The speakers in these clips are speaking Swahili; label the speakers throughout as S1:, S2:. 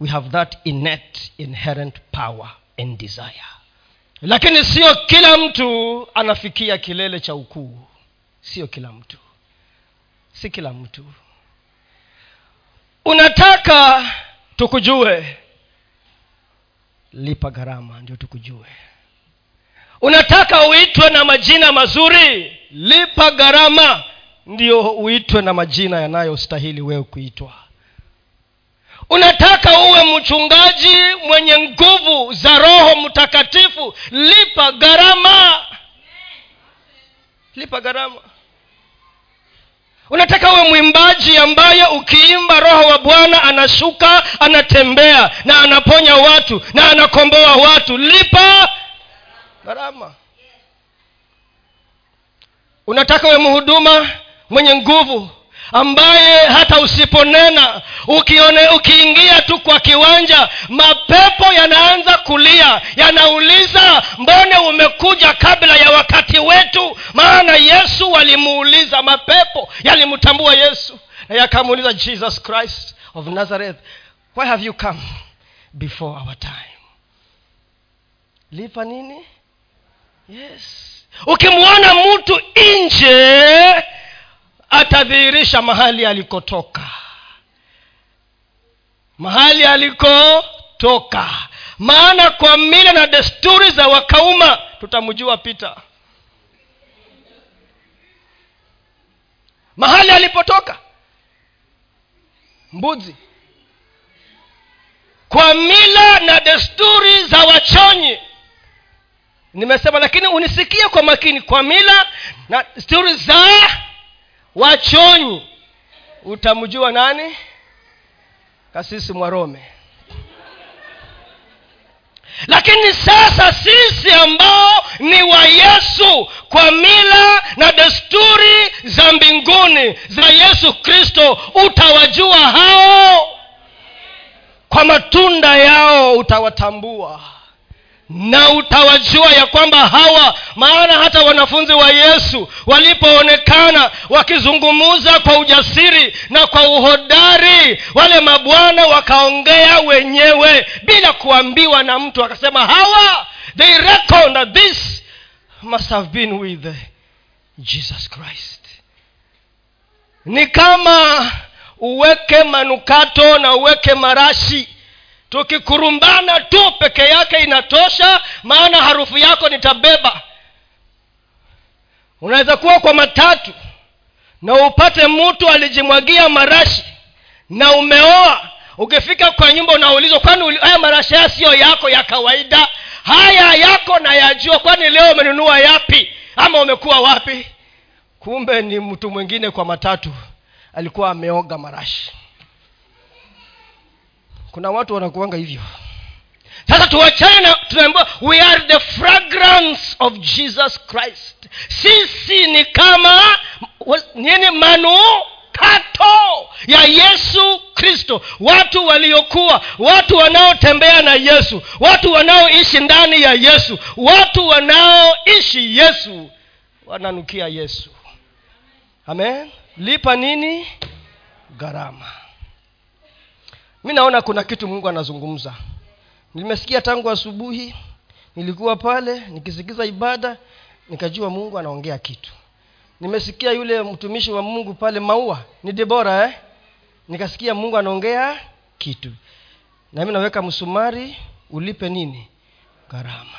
S1: we have that innate inherent power and desire. Lakini sio kila mtu anafikia kilele cha ukuu. Sio kila mtu. Si kila mtu. Unataka tukujue? Lipa gharama ndio tukujue. Unataka uitwe na majina mazuri? Lipa gharama ndio uitwe na majina yanayostahili wewe kuitwa unataka uwe mchungaji mwenye nguvu za roho mtakatifu? Lipa gharama. Lipa gharama. Unataka uwe mwimbaji ambaye ukiimba roho wa bwana anashuka anatembea na anaponya watu na anakomboa watu. Lipa gharama. Unataka uwe mhuduma mwenye nguvu ambaye hata usiponena ukione ukiingia tu kwa kiwanja mapepo yanaanza kulia yanauliza mbone umekuja kabla ya wakati wetu? Maana yesu walimuuliza mapepo yalimtambua yesu. Na yakamuuliza jesus christ of nazareth why have you come before our time? Lipa nini? Yes. Ukimwona mtu nje atadhihirisha mahali alikotoka. Mahali alikotoka. Maana kwa mila na desturi za wakauma tutamjua pita mahali alipotoka. Mbuzi kwa mila na desturi za wachonyi. Nimesema lakini unisikie kwa makini. Kwa mila na desturi za wachonyi utamjua nani? Kasisi mwarome. Lakini sasa sisi ambao ni wa yesu kwa mila na desturi za mbinguni za yesu kristo utawajua hao? Kwa matunda yao utawatambua na utawajua ya kwamba hawa maana hata wanafunzi wa yesu walipoonekana wakizungumza kwa ujasiri na kwa uhodari wale mabwana wakaongea wenyewe bila kuambiwa na mtu. Akasema hawa they reckon that this must have been with jesus christ. Ni kama uweke manukato na uweke marashi tukikurumbana tu peke yake inatosha maana harufu yako nitabeba. Unaweza kuwa kwa matatu na upate mtu alijimwagia marashi na umeoa. Ukifika kwa nyumba unaulizwa kwani haya marashi haya siyo yako ya kawaida. Haya yako na yajua kwani leo umenunua yapi? Ama umekuwa wapi? Kumbe ni mtu mwingine kwa matatu. Alikuwa ameoga marashi kuna watu wanakuanga hivyo. Sasa tuwachane na tunaambiwa we are the fragrance of jesus christ. Sisi ni kama nini manukato ya yesu kristo. Watu waliokuwa watu wanaotembea na yesu watu wanaoishi ndani ya yesu watu wanaoishi yesu wananukia yesu. Amen? Lipa nini? Gharama mi naona kuna kitu mungu anazungumza. Nimesikia tangu asubuhi nilikuwa pale nikisikiza ibada nikajua mungu anaongea kitu. Nimesikia yule mtumishi wa mungu pale maua ni debora eh? nikasikia mungu anaongea kitu. Na mi naweka msumari ulipe nini? Gharama.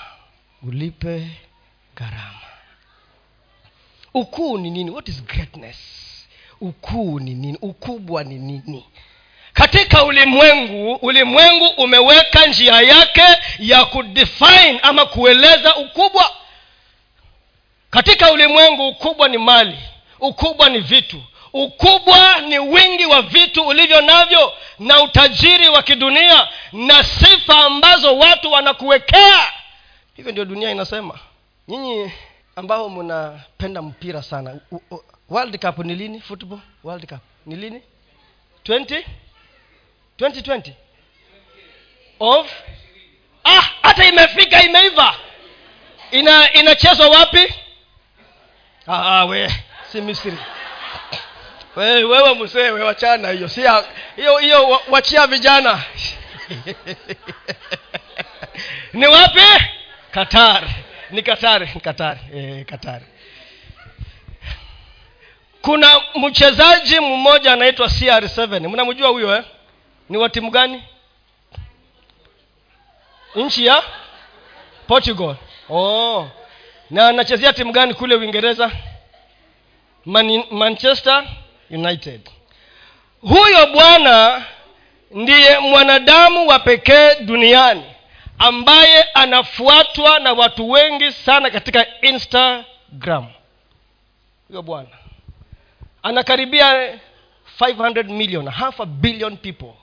S1: Ulipe gharama. Ukuu ni nini? What is greatness? Ukuu ni nini? Ukubwa ni nini katika ulimwengu ulimwengu umeweka njia yake ya kudefine ama kueleza ukubwa. Katika ulimwengu ukubwa ni mali ukubwa ni vitu ukubwa ni wingi wa vitu ulivyo navyo na utajiri wa kidunia na sifa ambazo watu wanakuwekea. Hivyo ndio dunia inasema. Nyinyi ambao mnapenda mpira sana world cup ni lini? Football? World cup ni lini? 20 2020 of? Ah hata imefika imeiva. Ina inachezwa wapi? Ah, ah, we si misri. We, wewe msee wachana hiyo. Si hiyo hiyo wachia vijana. Ni wapi? Qatar. Ni qatar ni qatar. Eh, qatar. Kuna mchezaji mmoja anaitwa cr7 mnamjua huyo eh? Ni wa timu gani? Nchi ya portugal. Oh. Na anachezea timu gani kule uingereza? Man, manchester united. Huyo bwana ndiye mwanadamu wa pekee duniani ambaye anafuatwa na watu wengi sana katika instagram. Huyo bwana anakaribia 500 million half a billion people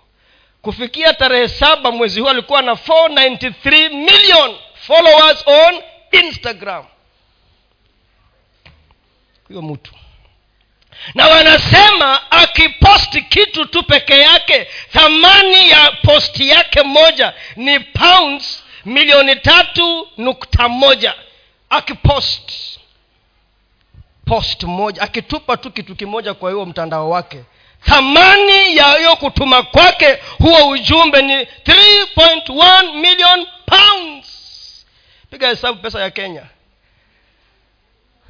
S1: kufikia tarehe saba mwezi huu alikuwa na 493 million followers on instagram. Huyo mtu. Na wanasema akiposti kitu tu peke yake thamani ya posti yake moja ni pounds milioni tatu nukta moja. Akipost post moja akitupa tu kitu kimoja kwa hiyo mtandao wake thamani yayo kutuma kwake huo ujumbe ni 3.1 million pounds. Piga hesabu pesa ya kenya.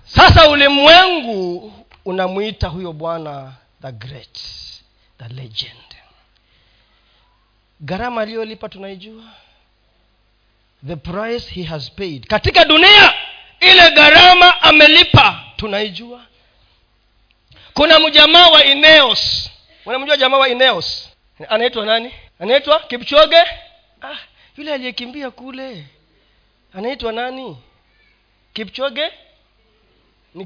S1: Sasa ulimwengu unamwita huyo bwana the great the legend. Gharama aliyolipa tunaijua. The price he has paid. Katika dunia ile gharama amelipa tunaijua kuna mjamaa wa ineos. Unamjua jamaa wa ineos? Anaitwa nani? Anaitwa kipchoge? Ah, yule aliyekimbia kule. Anaitwa nani? Kipchoge? Ni,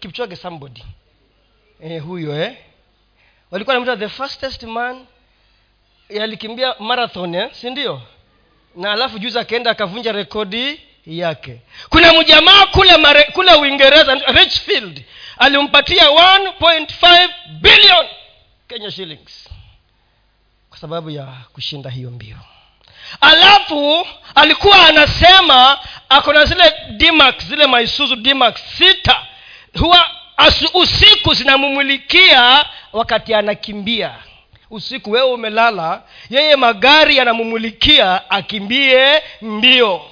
S1: kipchoge somebody. Eh, huyo eh. Walikuwa namta the fastest man. Alikimbia marathon eh? si ndio? Na alafu juzi akaenda akavunja rekodi yake. Kuna mjamaa kule mare, kule uingereza richfield alimpatia 1.5 billion kenya shillings kwa sababu ya kushinda hiyo mbio. Alafu alikuwa anasema ako na zile dmax zile maisuzu dmax sita. Huwa asu, usiku zinamumulikia wakati anakimbia. Usiku wewe umelala yeye magari yanamumulikia akimbie mbio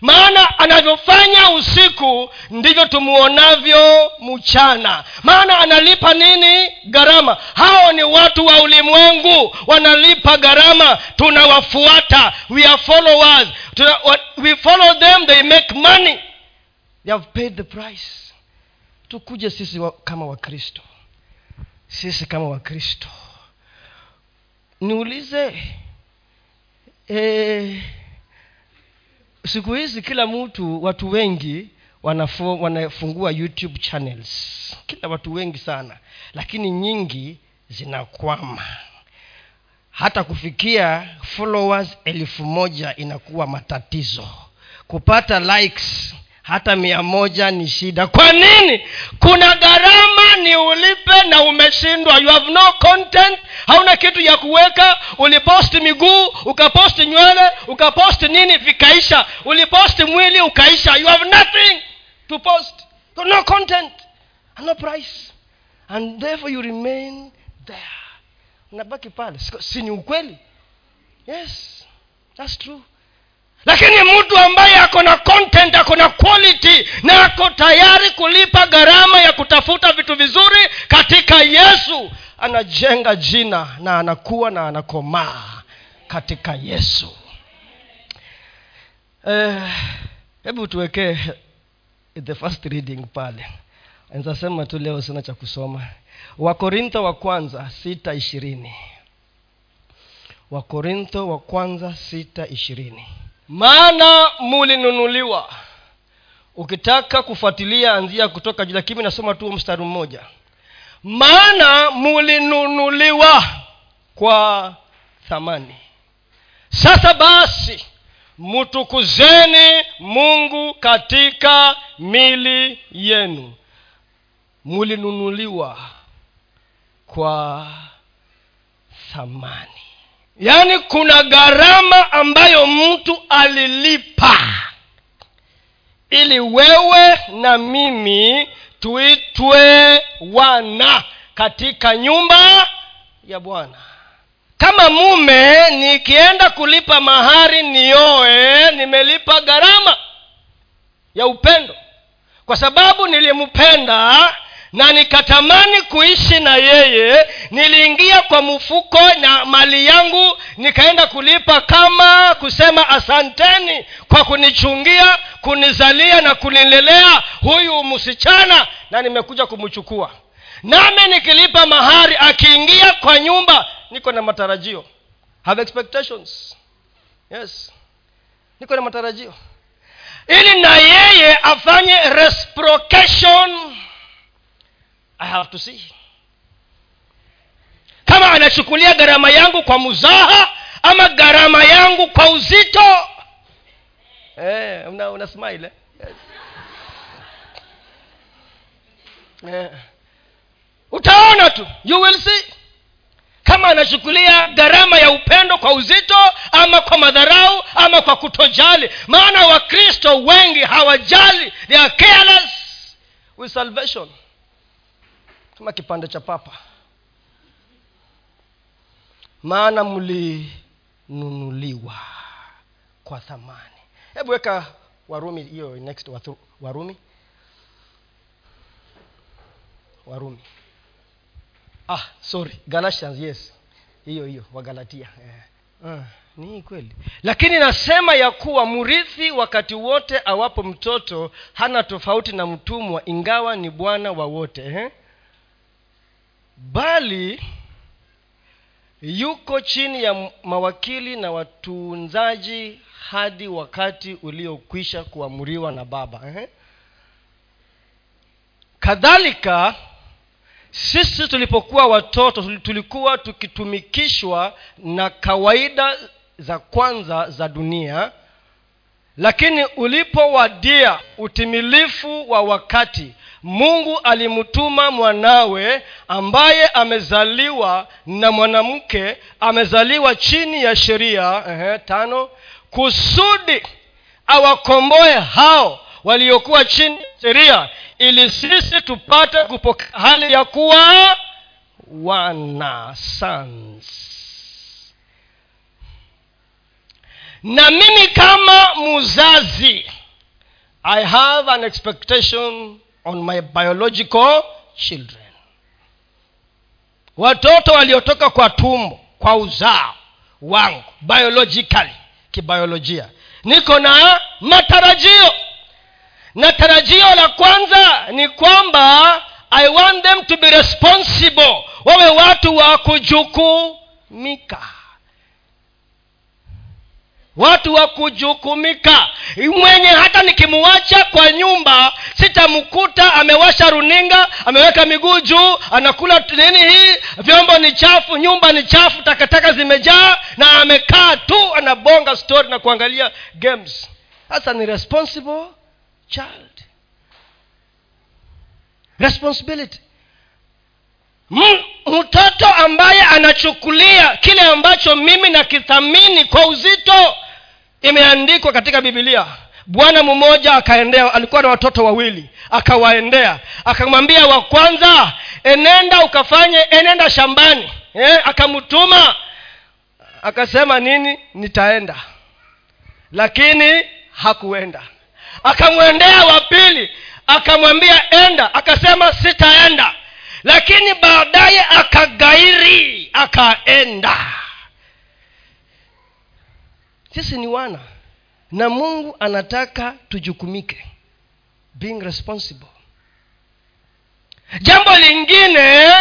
S1: maana anavyofanya usiku ndivyo tumuonavyo mchana. Maana analipa nini? Gharama. Hao ni watu wa ulimwengu wanalipa gharama. Tunawafuata. We are followers. Tuna, we follow them they make money. They have paid the price. Tukuje sisi wa, kama wakristo. Sisi kama wakristo. Niulize eh, siku hizi kila mtu watu wengi wanafu, wanafungua youtube channels. Kila watu wengi sana lakini nyingi zinakwama. Hata kufikia followers elfu moja inakuwa matatizo. Kupata likes hata mia moja ni shida. Kwa nini? Kuna gharama ni ulipe na umeshindwa. You have no content. Hauna kitu ya kuweka. Uliposti miguu ukaposti nywele ukaposti nini vikaisha. Uliposti mwili ukaisha. You have nothing to post. No content and no price. And therefore you remain there. Unabaki pale. Si ni ukweli? Yes that's true lakini mtu ambaye ako na content ako na quality na ako tayari kulipa gharama ya kutafuta vitu vizuri katika yesu anajenga jina na anakuwa na anakomaa katika yesu. Hebu eh, tuwekee the first reading pale. Nzasema tu leo sina cha kusoma. Wakorintho wa kwanza sita ishirini. Wakorintho wa kwanza sita ishirini maana mulinunuliwa. Ukitaka kufuatilia anzia kutoka lakini nasoma tu mstari mmoja. Maana mulinunuliwa kwa thamani. Sasa basi mtukuzeni mungu katika mili yenu. Mulinunuliwa kwa thamani yaani kuna gharama ambayo mtu alilipa. Ili wewe na mimi tuitwe wana katika nyumba ya bwana. Kama mume nikienda kulipa mahari nioe nimelipa gharama ya upendo. Kwa sababu nilimpenda na nikatamani kuishi na yeye niliingia kwa mfuko na mali yangu nikaenda kulipa kama kusema asanteni kwa kunichungia kunizalia na kunilelea huyu msichana na nimekuja kumchukua. Nami nikilipa mahari akiingia kwa nyumba niko na matarajio. Have expectations? Yes. Niko na matarajio. Ili na yeye afanye reciprocation i have to see kama anachukulia gharama yangu kwa muzaha ama gharama yangu kwa uzito eh, una, una smile eh? yes. eh. utaona tu you will see kama anachukulia gharama ya upendo kwa uzito ama kwa madharau ama kwa kutojali maana wakristo wengi hawajali they are careless with salvation kama kipande cha papa. Maana mlinunuliwa kwa thamani. Hebu weka warumi hiyo next warumi. Warumi. Ah sorry galatians yes. Hiyo hiyo wagalatia eh. Uh, ni kweli. Lakini nasema ya kuwa mrithi wakati wote awapo mtoto hana tofauti na mtumwa ingawa ni bwana wa wote eh? Bali yuko chini ya mawakili na watunzaji hadi wakati uliokwisha kuamuriwa na baba eh? kadhalika sisi tulipokuwa watoto tulikuwa tukitumikishwa na kawaida za kwanza za dunia lakini ulipowadia utimilifu wa wakati mungu alimtuma mwanawe ambaye amezaliwa na mwanamke amezaliwa chini ya sheria ehe, tano kusudi awakomboe hao waliokuwa chini ya sheria ili sisi tupate kupokea hali ya kuwa wana sons na mimi kama muzazi i have an expectation on my biological children. Watoto waliotoka kwa tumbo kwa uzao wangu biologically kibiolojia. Niko na matarajio. Na tarajio la kwanza ni kwamba i want them to be responsible. Wawe watu wa kujukumika watu wa kujukumika. Mwenye hata nikimuacha kwa nyumba sitamkuta amewasha runinga ameweka miguu juu anakula nini hii vyombo ni chafu nyumba ni chafu takataka zimejaa na amekaa tu anabonga story na kuangalia games. Sasa ni responsible child. Responsibility mtoto ambaye anachukulia kile ambacho mimi nakithamini kwa uzito imeandikwa katika bibilia bwana mmoja akaendea alikuwa na watoto wawili akawaendea akamwambia wa kwanza enenda ukafanye enenda shambani. Eh, akamtuma akasema nini? Nitaenda. Lakini hakuenda. Akamwendea wa pili akamwambia enda. Akasema sitaenda lakini baadaye akagairi akaenda. Sisi ni wana na mungu anataka tujukumike. Being responsible. Jambo lingine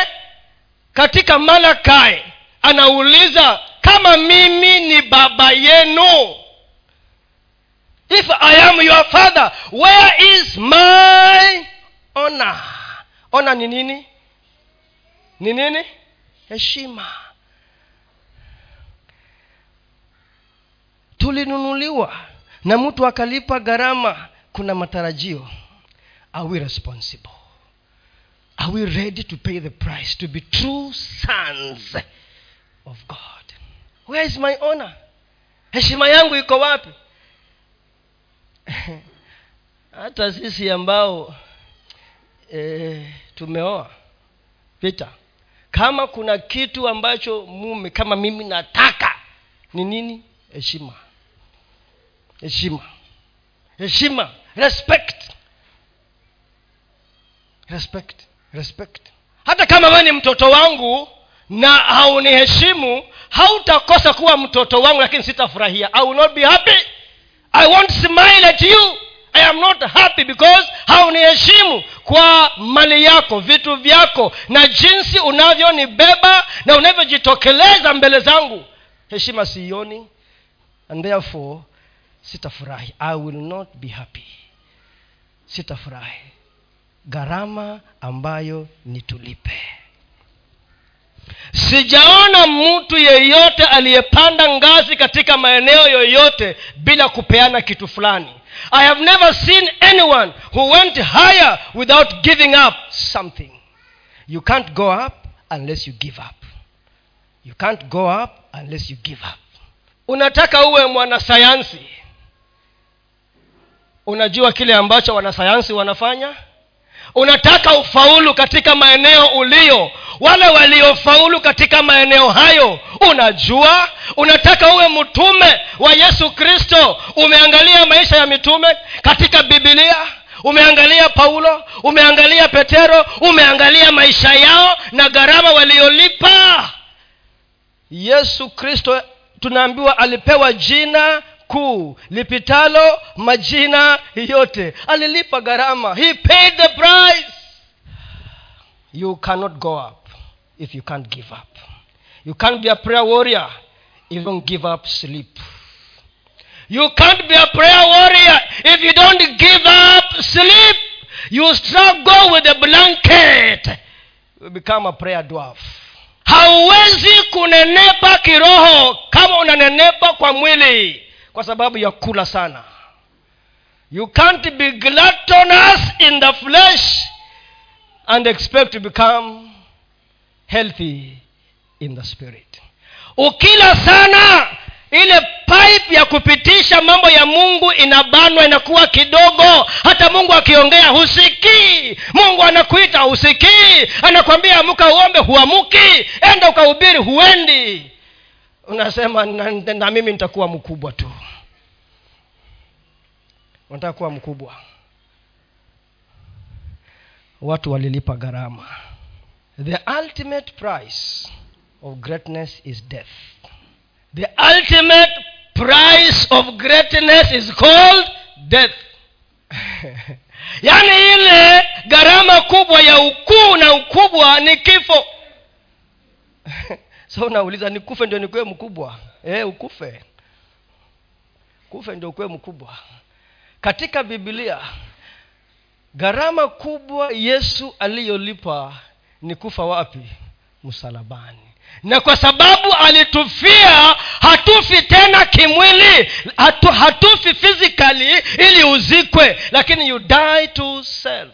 S1: katika malakai anauliza kama mimi ni baba yenu? If i am your father where is my honor honor ni nini ni nini? Heshima. Tulinunuliwa na mtu akalipa gharama kuna matarajio. Are we responsible? Are we ready to pay the price to be true sons of god? Where is my honor? Heshima yangu iko wapi? Hata sisi ambao e, tumeoa vita kama kuna kitu ambacho mume kama mimi nataka ni nini? Heshima. Heshima. Heshima. Respect. Respect. Respect. Hata kama wewe ni mtoto wangu na hauniheshimu hautakosa kuwa mtoto wangu lakini sitafurahia. I will not be happy. I won't smile at you i am not happy because hauniheshimu kwa mali yako vitu vyako na jinsi unavyonibeba na unavyojitokeleza mbele zangu. Heshima siioni and therefore sitafurahi. I will not be happy. Sitafurahi. Gharama ambayo nitulipe. Sijaona mtu yeyote aliyepanda ngazi katika maeneo yoyote bila kupeana kitu fulani i have never seen anyone who went higher without giving up something. You can't go up unless you give up. You can't go up unless you give up. Unataka uwe mwanasayansi. Unajua kile ambacho wanasayansi wanafanya unataka ufaulu katika maeneo ulio. Wale waliofaulu katika maeneo hayo unajua? Unataka uwe mtume wa yesu kristo? Umeangalia maisha ya mitume katika bibilia umeangalia paulo? Umeangalia petero? Umeangalia maisha yao na gharama waliolipa? Yesu kristo tunaambiwa alipewa jina kuu lipitalo majina yote. Alilipa gharama. He paid the price. You cannot go up if you can't give up. You can't be a prayer warrior if you don't give up sleep. You can't be a prayer warrior if you don't give up sleep. You struggle with a blanket. You become a prayer dwarf. Hauwezi kunenepa kiroho kama unanenepa kwa mwili kwa sababu ya kula sana. You can't be gluttonous in the flesh and expect to become healthy in the spirit. Ukila sana ile pipe ya kupitisha mambo ya mungu inabanwa inakuwa kidogo. Hata mungu akiongea husikii. Mungu anakuita husikii. Anakwambia amka uombe huamuki. Enda ukahubiri huendi. Unasema na, na mimi nitakuwa mkubwa tu unataka kuwa mkubwa. Watu walilipa gharama. The ultimate price of greatness is death. The ultimate price of greatness is called death. Yaani ile gharama kubwa ya ukuu na ukubwa ni kifo. So unauliza nikufe ndio nikuwe mkubwa? E, ukufe. Kufe ndio ukuwe mkubwa katika bibilia gharama kubwa yesu aliyolipa ni kufa wapi? Msalabani. Na kwa sababu alitufia hatufi tena kimwili hatu, hatufi physically ili uzikwe lakini you die to self.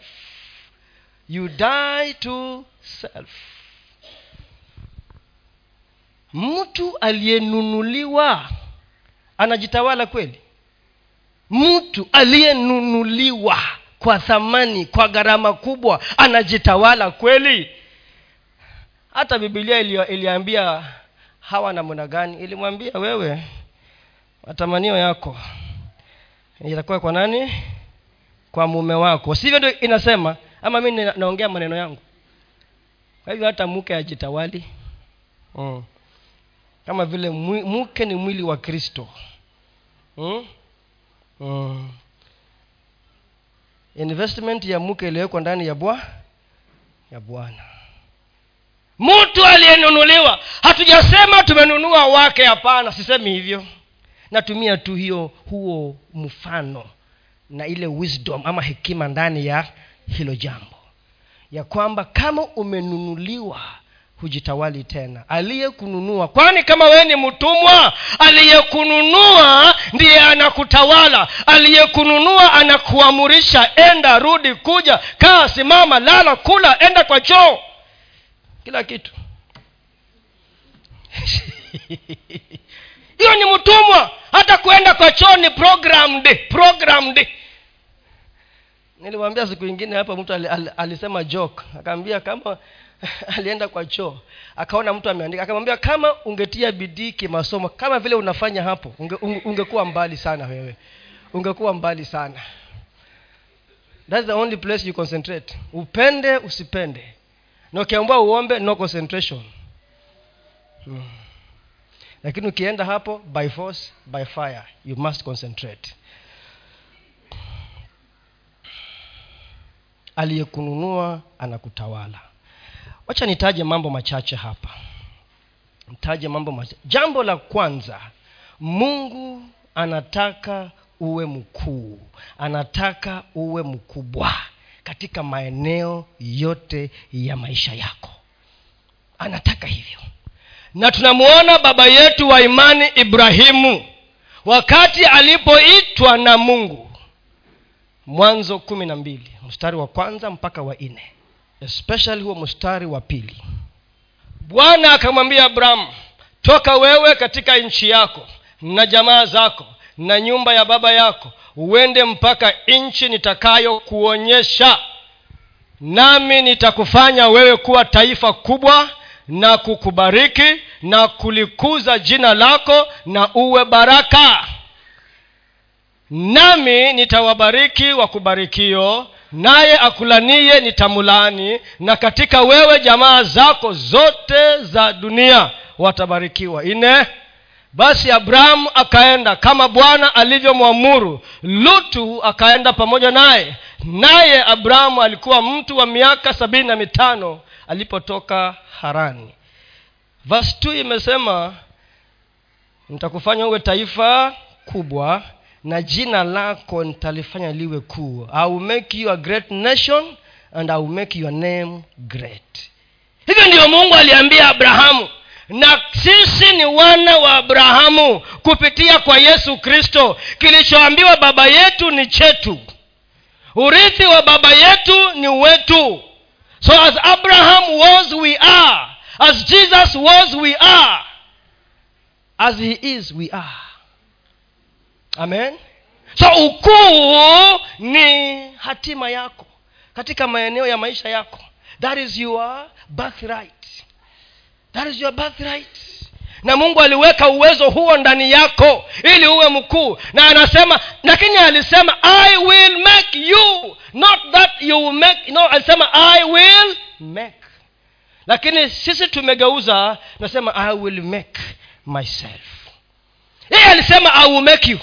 S1: You die to self. Mtu aliyenunuliwa anajitawala kweli mtu aliyenunuliwa kwa thamani kwa gharama kubwa anajitawala kweli? Hata bibilia iliambia hawa namna gani? Ilimwambia wewe matamanio yako itakuwa kwa nani? Kwa mume wako. Sivyo ndio inasema? Ama mi naongea maneno yangu? Kwa hivyo hata mke ajitawali mm. kama vile mke ni mwili wa kristo. Mm? Mm. investment ya mke iliyowekwa ndani ya bwa ya bwana. Mtu aliyenunuliwa hatujasema tumenunua wake hapana sisemi hivyo. Natumia tu hiyo huo mfano na ile wisdom ama hekima ndani ya hilo jambo. Ya kwamba kama umenunuliwa hujitawali tena. Aliyekununua kwani kama wewe ni mtumwa aliyekununua ndiye anakutawala. Aliyekununua anakuamurisha enda rudi kuja kaa simama lala kula enda kwa choo. Kila kitu. Hiyo ni mtumwa. Hata kuenda kwa choo ni programmed programmed. Nilimwambia siku ingine hapa mtu al, al, alisema joke. Akaambia kama alienda kwa choo akaona mtu ameandika. Akamwambia kama ungetia bidii kimasomo kama vile unafanya hapo unge, unge, ungekuwa mbali sana wewe. Ungekuwa mbali sana. Thats the only place you concentrate. Upende usipende. Na ukiambua uombe no concentration. Hmm. lakini ukienda hapo by force by fire you must concentrate. Aliyekununua anakutawala wacha nitaje mambo machache hapa. Nitaje mambo machache jambo la kwanza mungu anataka uwe mkuu. Anataka uwe mkubwa katika maeneo yote ya maisha yako. Anataka hivyo. Na tunamwona baba yetu wa imani ibrahimu. Wakati alipoitwa na mungu mwanzo kumi na mbili mstari wa kwanza mpaka wa nne especially huo mstari wa pili. Bwana akamwambia abrahamu toka wewe katika nchi yako na jamaa zako na nyumba ya baba yako uende mpaka nchi nitakayokuonyesha. Nami nitakufanya wewe kuwa taifa kubwa na kukubariki na kulikuza jina lako na uwe baraka. Nami nitawabariki wakubarikio naye akulanie nitamulaani na katika wewe jamaa zako zote za dunia watabarikiwa. Ine basi abrahamu akaenda kama bwana alivyomwamuru lutu akaenda pamoja naye. Naye abrahamu alikuwa mtu wa miaka sabini na mitano alipotoka harani. Vastu imesema nitakufanya uwe taifa kubwa na jina lako nitalifanya liwe kuu i will make you a great nation and i will make your name great. Hivyo ndiyo mungu aliambia abrahamu na sisi ni wana wa abrahamu kupitia kwa yesu kristo. Kilichoambiwa baba yetu ni chetu. Urithi wa baba yetu ni wetu. So as abraham was we are. As jesus was we are. As he is we are amen. So ukuu ni hatima yako katika maeneo ya maisha yako. That is your birthright. That is your birthright. Na mungu aliweka uwezo huo ndani yako ili uwe mkuu. Na anasema lakini alisema i will make you. Not that you will make no alisema i will make. Lakini sisi tumegeuza nasema i will make myself. Yeye alisema i will make you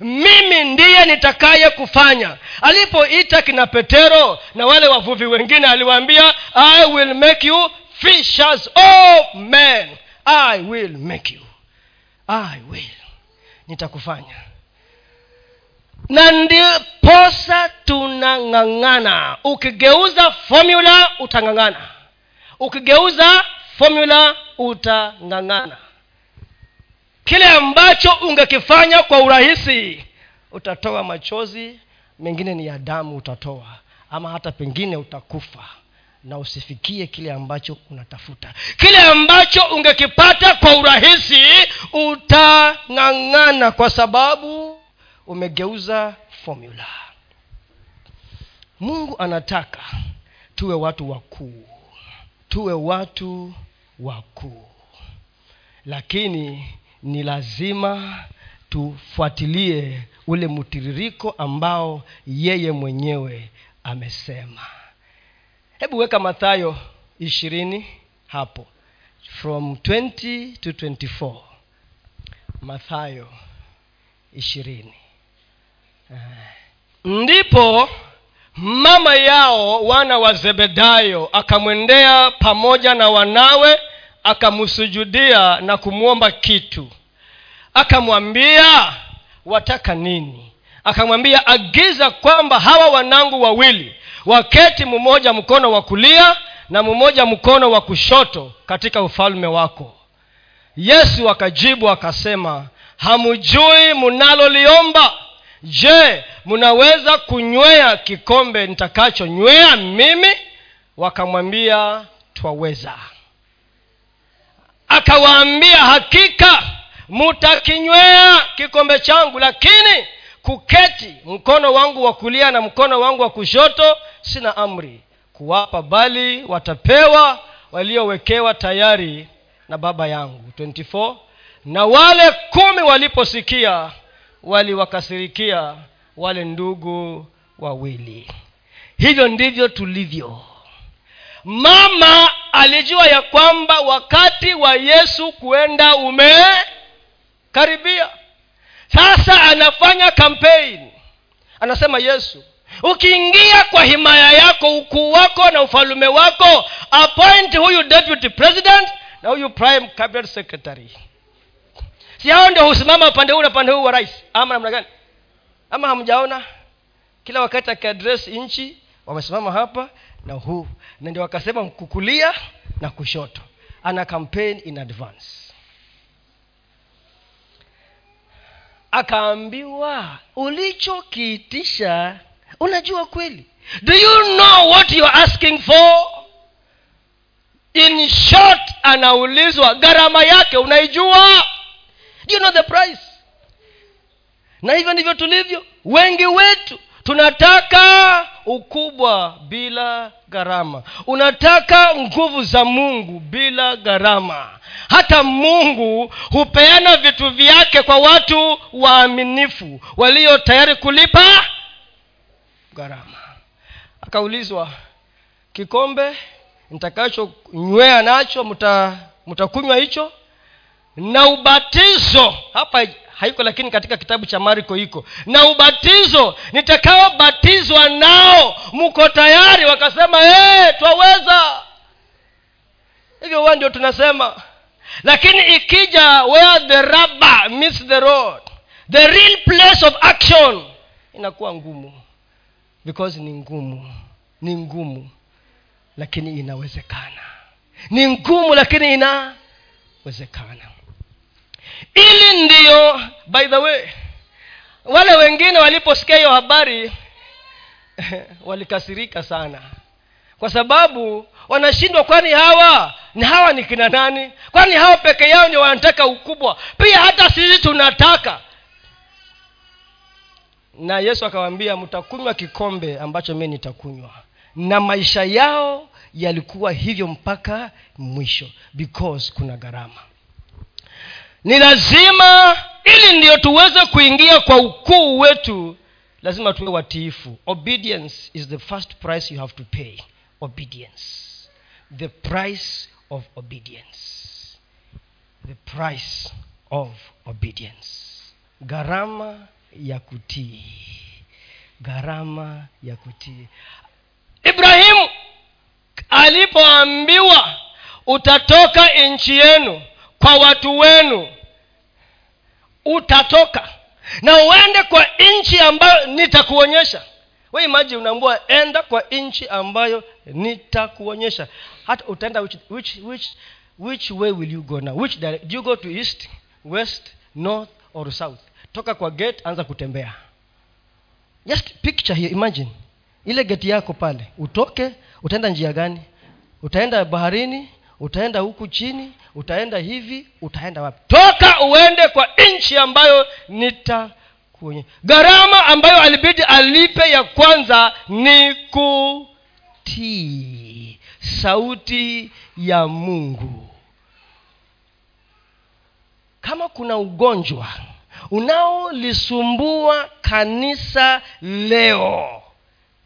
S1: mimi ndiye nitakaye kufanya. Alipoita kina petero na wale wavuvi wengine aliwaambia i will make you fishers men. I will make you. I will. Nitakufanya. Na ndiposa tunang'ang'ana. Ukigeuza formula utang'ang'ana. Ukigeuza formula utang'ang'ana kile ambacho ungekifanya kwa urahisi utatoa machozi mengine ni ya damu utatoa ama hata pengine utakufa na usifikie kile ambacho unatafuta. Kile ambacho ungekipata kwa urahisi utang'ang'ana kwa sababu umegeuza formula. Mungu anataka tuwe watu wakuu tuwe watu wakuu. Lakini ni lazima tufuatilie ule mtiririko ambao yeye mwenyewe amesema. Hebu weka mathayo ishirini hapo. From 20 to 24 mathayo ishirini. Ndipo mama yao wana wa zebedayo akamwendea pamoja na wanawe akamsujudia na kumwomba kitu. Akamwambia wataka nini? Akamwambia agiza kwamba hawa wanangu wawili waketi mmoja mkono wa kulia na mmoja mkono wa kushoto katika ufalme wako. Yesu akajibu akasema hamjui mnaloliomba je mnaweza kunywea kikombe nitakachonywea mimi? Wakamwambia twaweza akawaambia hakika mutakinywea kikombe changu lakini kuketi mkono wangu wa kulia na mkono wangu wa kushoto sina amri. Kuwapa bali watapewa waliowekewa tayari na baba yangu. 24 na wale kumi waliposikia waliwakasirikia wale ndugu wawili. Hivyo ndivyo tulivyo mama alijua ya kwamba wakati wa yesu kuenda umekaribia. Sasa anafanya kampeni anasema yesu ukiingia kwa himaya yako ukuu wako na ufalume wako appoint huyu deputy president na huyu prime cabinet secretary. Si hao ndio husimama upande huu na upande huu wa rais. Ama namna gani? Ama hamjaona? Kila wakati akiadres nchi wamesimama hapa na huu na ndio wakasema kukulia na kushoto. Ana campaign in advance. Akaambiwa ulichokiitisha unajua kweli. Do you know what you are asking for? In short anaulizwa gharama yake unaijua? Do you know the price? Na hivyo ndivyo tulivyo. Wengi wetu tunataka ukubwa bila gharama. Unataka nguvu za mungu bila gharama. Hata mungu hupeana vitu vyake kwa watu waaminifu walio tayari kulipa gharama. Akaulizwa kikombe ntakachonywea nacho mtakunywa hicho? Na ubatizo hapa haiko lakini katika kitabu cha mariko iko. Na ubatizo nitakaobatizwa nao mko tayari? Wakasema hey, twaweza. Hivyo huwa ndio tunasema. Lakini ikija where the rubber meets the road the real place of action inakuwa ngumu. Because ni ngumu. Ni ngumu. Lakini inawezekana. Ni ngumu lakini inawezekana ili ndiyo by the way wale wengine waliposikia hiyo habari walikasirika sana. Kwa sababu wanashindwa kwani hawa ni hawa ni kina nani? Kwani hawa peke yao ndio wanataka ukubwa? Pia hata sisi tunataka. Na yesu akawaambia mtakunywa kikombe ambacho mi nitakunywa. Na maisha yao yalikuwa hivyo mpaka mwisho because kuna gharama ni lazima ili ndio tuweze kuingia kwa ukuu wetu lazima tuwe watiifu. Obedience is the first price you have to pay. Obedience. The price of obedience. The price of obedience. Gharama ya kutii. Gharama ya kutii. Ibrahimu alipoambiwa utatoka nchi yenu kwa watu wenu utatoka na uende kwa nchi ambayo nitakuonyesha. We imaji unaambua enda kwa nchi ambayo nitakuonyesha. Hata utaenda which, which, which, which way will you go now? Which direct, do you go to east west north or south? Toka kwa gate anza kutembea. Just picture here imagine. Ile geti yako pale utoke utaenda njia gani? Utaenda baharini utaenda huku chini utaenda hivi utaenda wapi? Toka uende kwa nchi ambayo nitakuonyesha gharama ambayo alibidi alipe ya kwanza ni kutii. Sauti ya mungu. Kama kuna ugonjwa unaolisumbua kanisa leo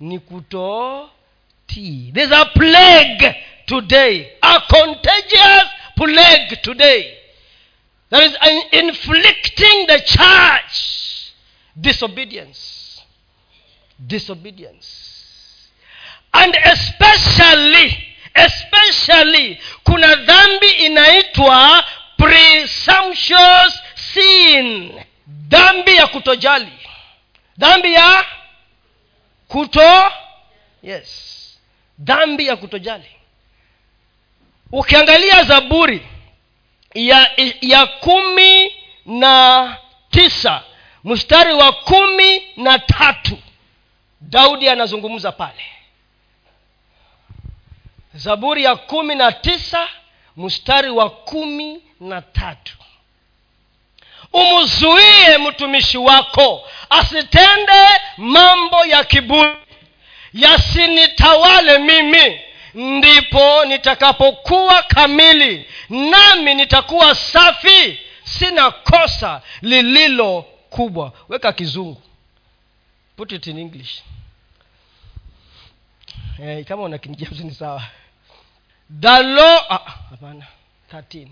S1: ni kutotii. There's a plague today a contagious plague today that is inflicting the church disobedience. Disobedience. And especially especially kuna dhambi inaitwa presumptuous sin. Dhambi ya kutojali. Dhambi ya kuto yes. Dhambi ya kutojali ukiangalia zaburi ya ya kumi na tisa mstari wa kumi na tatu daudi anazungumza pale. Zaburi ya kumi na tisa mstari wa kumi na tatu. Umzuie mtumishi wako asitende mambo ya kiburi yasinitawale mimi ndipo nitakapokuwa kamili nami nitakuwa safi. Sina kosa lililo kubwa. Weka kizungu. Put it in english. Eh, kama una King sawa. The law ah, hapana. 13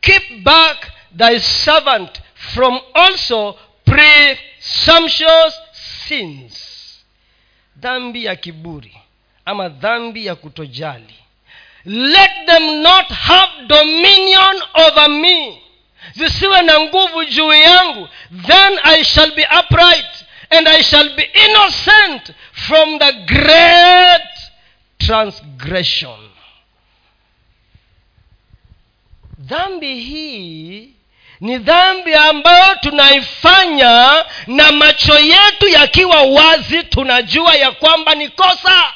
S1: keep back thy servant from also presumptuous sins. Dhambi ya kiburi ama dhambi ya kutojali. Let them not have dominion over me. Zisiwe na nguvu juu yangu. Then i shall be upright and i shall be innocent from the great transgression. Dhambi hii ni dhambi ambayo tunaifanya na macho yetu yakiwa wazi tunajua ya kwamba ni kosa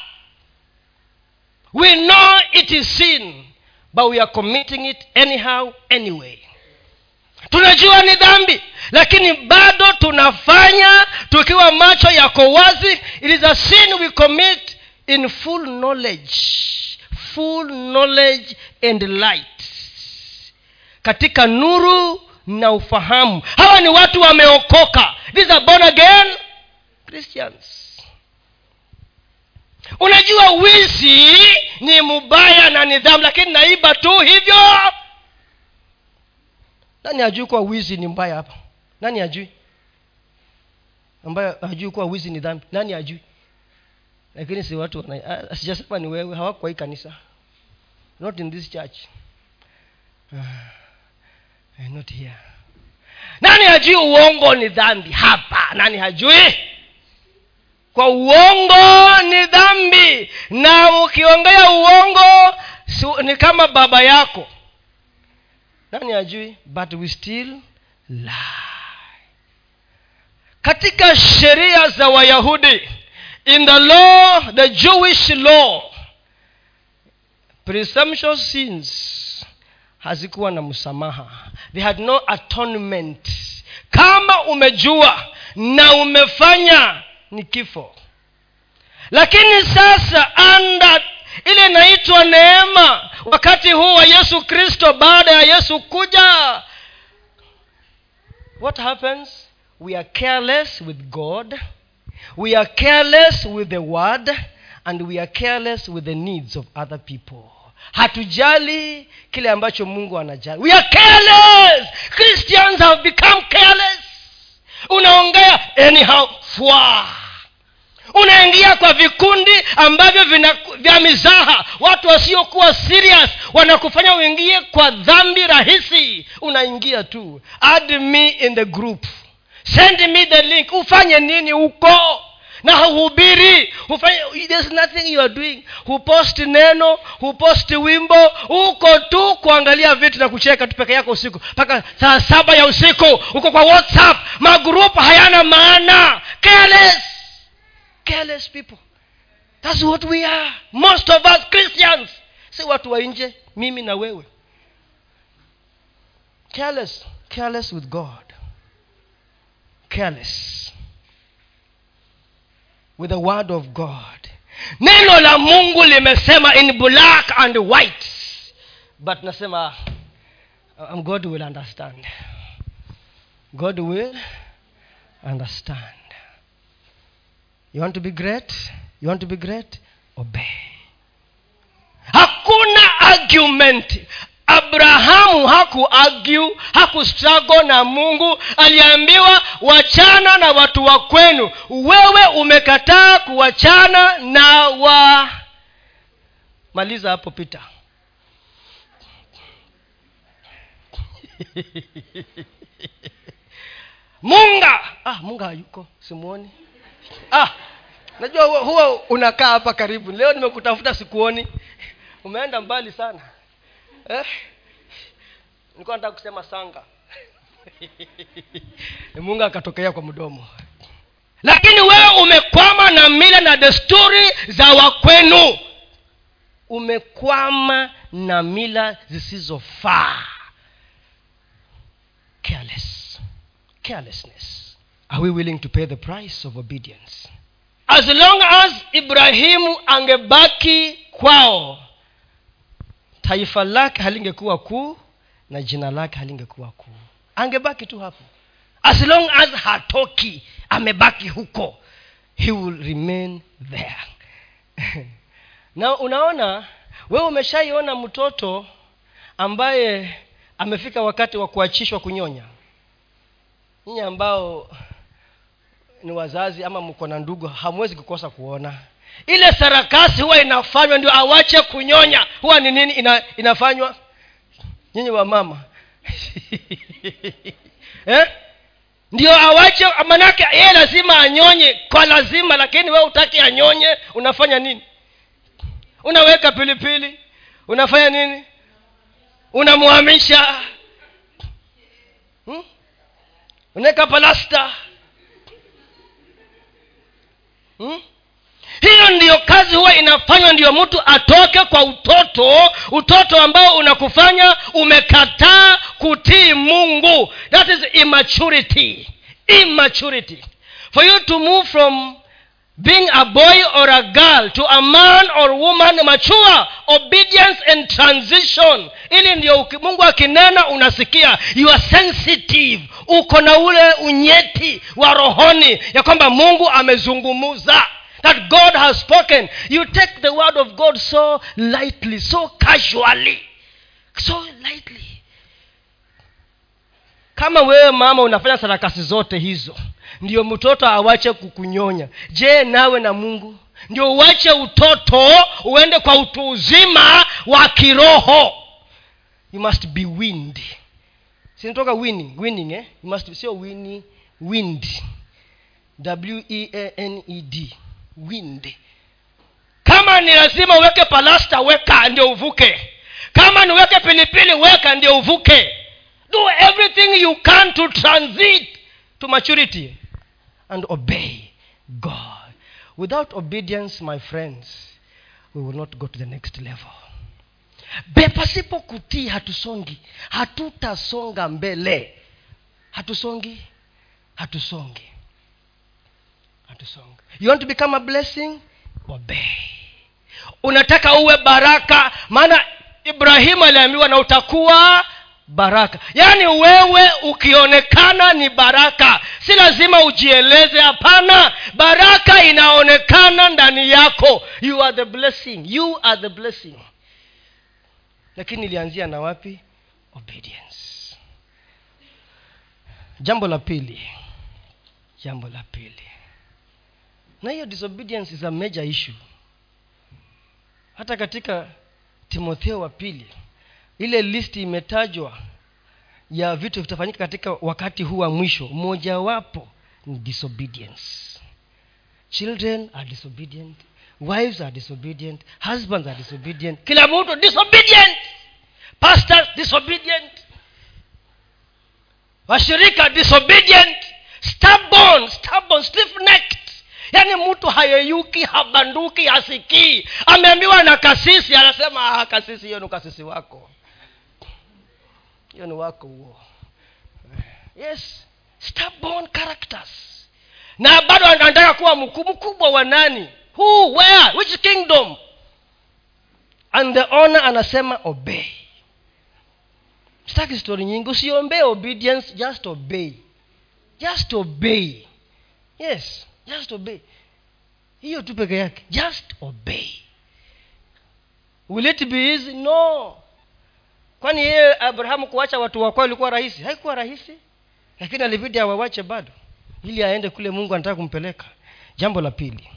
S1: we know it is sin but we are committing it anyhow anyway. Tunajua ni dhambi lakini bado tunafanya tukiwa macho yako wazi. It is a sin we commit in full knowledge full knowledge and light. Katika nuru na ufahamu. Hawa ni watu wameokoka. These are born again christians unajua wizi ni mubaya na nidhamu lakini naiba tu hivyo. Nani hajui kuwa wizi ni mbaya hapa? Nani hajui ambayo hajui kuwa wizi ni dhambi? Nani hajui lakini si watu sijasema ni wewe hawako hii kanisa. Not in this church. Uh, not here. Nani hajui uongo ni dhambi? Hapa nani hajui kwa uongo ni dhambi. Na ukiongea uongo ni kama baba yako. Nani ajui? But we still lie. Katika sheria za wayahudi in the law the jewish law presumptuous sins hazikuwa na msamaha. They had no atonement. Kama umejua na umefanya ni kifo. Lakini sasa anda ile inaitwa neema wakati huu wa yesu kristo baada ya yesu kuja what happens? We are careless with god we are careless with the word and we are careless with the needs of other people. Hatujali kile ambacho mungu anajali. We are careless! Christians have become careless. Unaongea anyhow fwa unaingia kwa vikundi ambavyo vina, vya mizaha. Watu wasiokuwa serious wanakufanya uingie kwa dhambi rahisi. Unaingia tu. Add me in the group. Send me the link. Ufanye nini huko? Na hauhubiri. There's nothing you are doing. Huposti neno huposti wimbo. Uko tu kuangalia vitu na kucheka tu peke yako usiku. Mpaka saa saba ya usiku. Uko kwa whatsapp. Magrupu hayana maana. Careless careless people. Thats what we are. Most of us christians. Si watu wa nje mimi na wewe. Careless. Careless with god. Careless with the word of god. Neno la mungu limesema in black and white. But nasema um, god will understand. God will understand you want to be great? You want to be great? Obey. Hakuna argument. Abrahamu hakuagu struggle na mungu. Aliambiwa wachana na watu wa kwenu. Wewe umekataa kuwachana na wa maliza hapo pita munga! Ah munga hayuko simuoni. Ah najua huwa, unakaa hapa karibu. Leo nimekutafuta sikuoni. Umeenda mbali sana. Eh? nilikuwa nataka kusema sanga. Mungu akatokea kwa mdomo. Lakini wewe umekwama na mila na desturi za wakwenu. Umekwama na mila zisizofaa. Careless. Carelessness. Are we willing to pay the price of obedience as long as ibrahimu angebaki kwao taifa lake halingekuwa kuu na jina lake halingekuwa kuu. Angebaki tu hapo. As long as hatoki amebaki huko. He will remain there. Na unaona wewe umeshaiona mtoto ambaye amefika wakati wa kuachishwa kunyonya. Nyinyi ambao ni wazazi ama mko na ndugu hamwezi kukosa kuona. Ile sarakasi huwa inafanywa ndio awache kunyonya. Huwa ni nini? Ina, inafanywa? Nyinyi wa mama. Eh? ndio awache manake yeye lazima anyonye kwa lazima lakini wee utaki anyonye unafanya nini? Unaweka pilipili unafanya nini? Unamhamisha hmm? unaweka palasta hmm? hiyo ndiyo kazi huwa inafanywa ndiyo mtu atoke kwa utoto utoto ambao unakufanya umekataa kutii mungu. That is immaturity. Immaturity. For you to move from being a boy or a girl to a man or woman mature obedience and transition. Ili ndio mungu akinena unasikia. You are sensitive uko na ule unyeti wa rohoni ya kwamba mungu amezungumuza. That god has spoken. You take the word of god so lightly so casually. So lightly. Kama wewe mama unafanya sarakasi zote hizo ndio mtoto awache kukunyonya. Je nawe na mungu? Ndio uache utoto uende kwa utu uzima wa kiroho. You must be wind sinatoka winning winning eh? you must sio winning wind. W-e-a-n-e-d wind. Kama ni lazima uweke palasta weka ndio uvuke. Kama niweke pilipili weka ndio uvuke. Do everything you can to transit to maturity and obey god. Without obedience my friends we will not go to the next level be pasipo kutii hatusongi. Hatutasonga mbele. Hatusongi? Hatusongi. Hatusongi. You want to become a blessing? Obey. Unataka uwe baraka? Maana ibrahimu aliambiwa na utakuwa baraka. Yaani wewe ukionekana ni baraka. Si lazima ujieleze hapana. Baraka inaonekana ndani yako. You are the blessing. You are the blessing lakini ilianzia na wapi? Obedience. Jambo la pili. Jambo la pili. Na hiyo disobedience is a major issue. Hata katika timotheo wa pili ile listi imetajwa ya vitu vitafanyika katika wakati huu wa mwisho. Mojawapo ni disobedience. Children are disobedient. Wives are disobedient. Husbands are disobedient. Kila mtu disobedient pastors disobedient. Washirika disobedient. Stubborn stubborn stiff necked yaani mtu hayeyuki habanduki hasikii. Ameambiwa na kasisi anasema ah, kasisi hiyo ni kasisi wako. Hiyo ni wako huo. Yes stubborn characters. Na bado anataka kuwa mkuu mkubwa wa nani? Who where which kingdom? And the owner anasema obey sitaki stori nyingi. Usiombee obedience just obey. Just obey. Yes just obey. Hiyo tu peke yake. Just obey. Will it be easy? No. Kwani yeye abrahamu kuwacha watu wakwao ilikuwa rahisi? Haikuwa rahisi. Lakini alibidi awawache bado ili aende kule mungu anataka kumpeleka. Jambo la pili.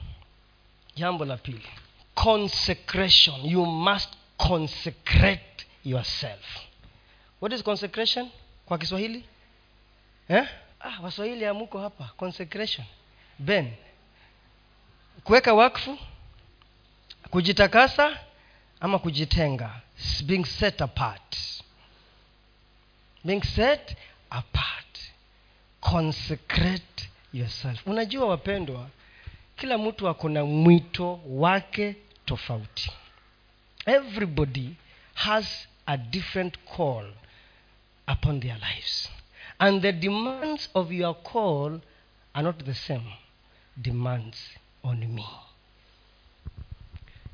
S1: Jambo la pili. Consecration. You must consecrate yourself what is consecration? Kwa kiswahili? Eh? ah, waswahili amuko hapa. Consecration. Ben. Kuweka wakfu kujitakasa ama kujitenga. Being set apart. Being set apart. Consecrate yourself. Unajua wapendwa kila mtu ako na mwito wake tofauti. Everybody has a different call upon their lives. And the demands of your call are not the same demands on me.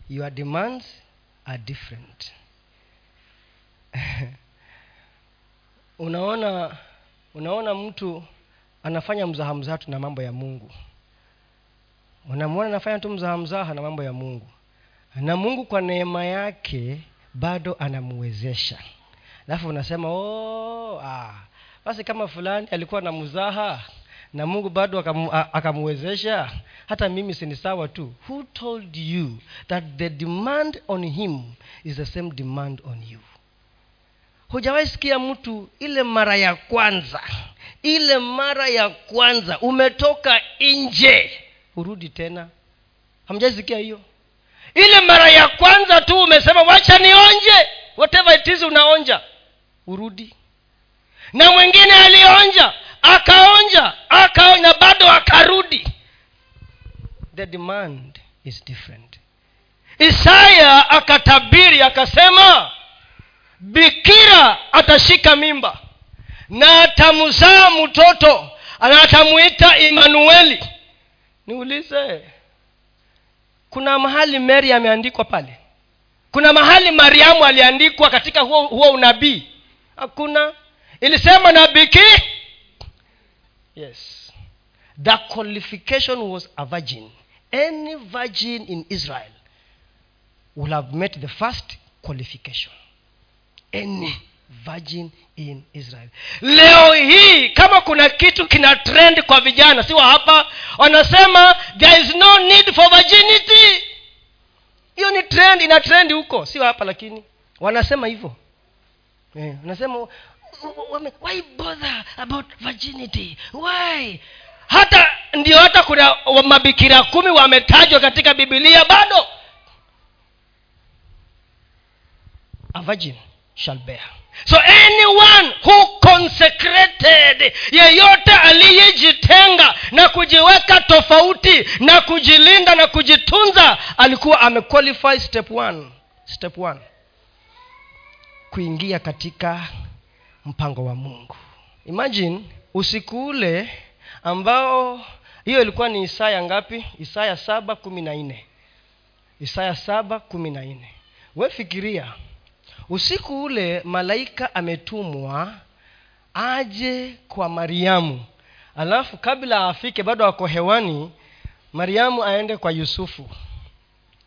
S1: Your demands are different. Unaona unaona mtu anafanya mzaha mzaha tu na mambo ya mungu. Unamwona anafanya tu mzaha mzaha na mambo ya mungu. Na mungu kwa neema yake bado anamwezesha alafu unasema oh, ah, basi kama fulani alikuwa na mzaha na mungu bado akamwezesha hata mimi sini sawa tu. Who told you that the demand on him is the same demand on you? Hujawahi sikia mtu ile mara ya kwanza ile mara ya kwanza umetoka nje urudi tena? Hamjaisikia hiyo? Ile mara ya kwanza tu umesema wacha nionje whatever it is unaonja urudi. Na mwingine alionja akaonja akaonja bado akarudi. The demand is different. Isaya akatabiri akasema bikira atashika mimba na atamzaa mtoto na atamuita imanueli. Niulize kuna mahali mary ameandikwa pale? Kuna mahali mariamu aliandikwa katika huo, huo unabii hakuna. Ilisema na biki yes. The qualification was a virgin. Any virgin in israel will have met the first qualification. Any virgin in israel. Leo hii kama kuna kitu kina trend kwa vijana si wa hapa wanasema there is no need for virginity. Hiyo ni trend ina trend huko sio hapa lakini wanasema hivyo eh, wanasema wame- why bother about virginity? Why? Hata ndio hata kuna mabikira kumi wametajwa katika bibilia bado. A virgin shall bear. So anyone who consecrated yeyote aliyejitenga na kujiweka tofauti na kujilinda na kujitunza alikuwa amequalify step one step one kuingia katika mpango wa mungu. Imagine usiku ule ambao hiyo ilikuwa ni isaya ngapi? Isaya saba kumi na nne. Isaya saba kumi na nne. We fikiria usiku ule malaika ametumwa aje kwa mariamu. Alafu kabla afike bado ako hewani mariamu aende kwa yusufu.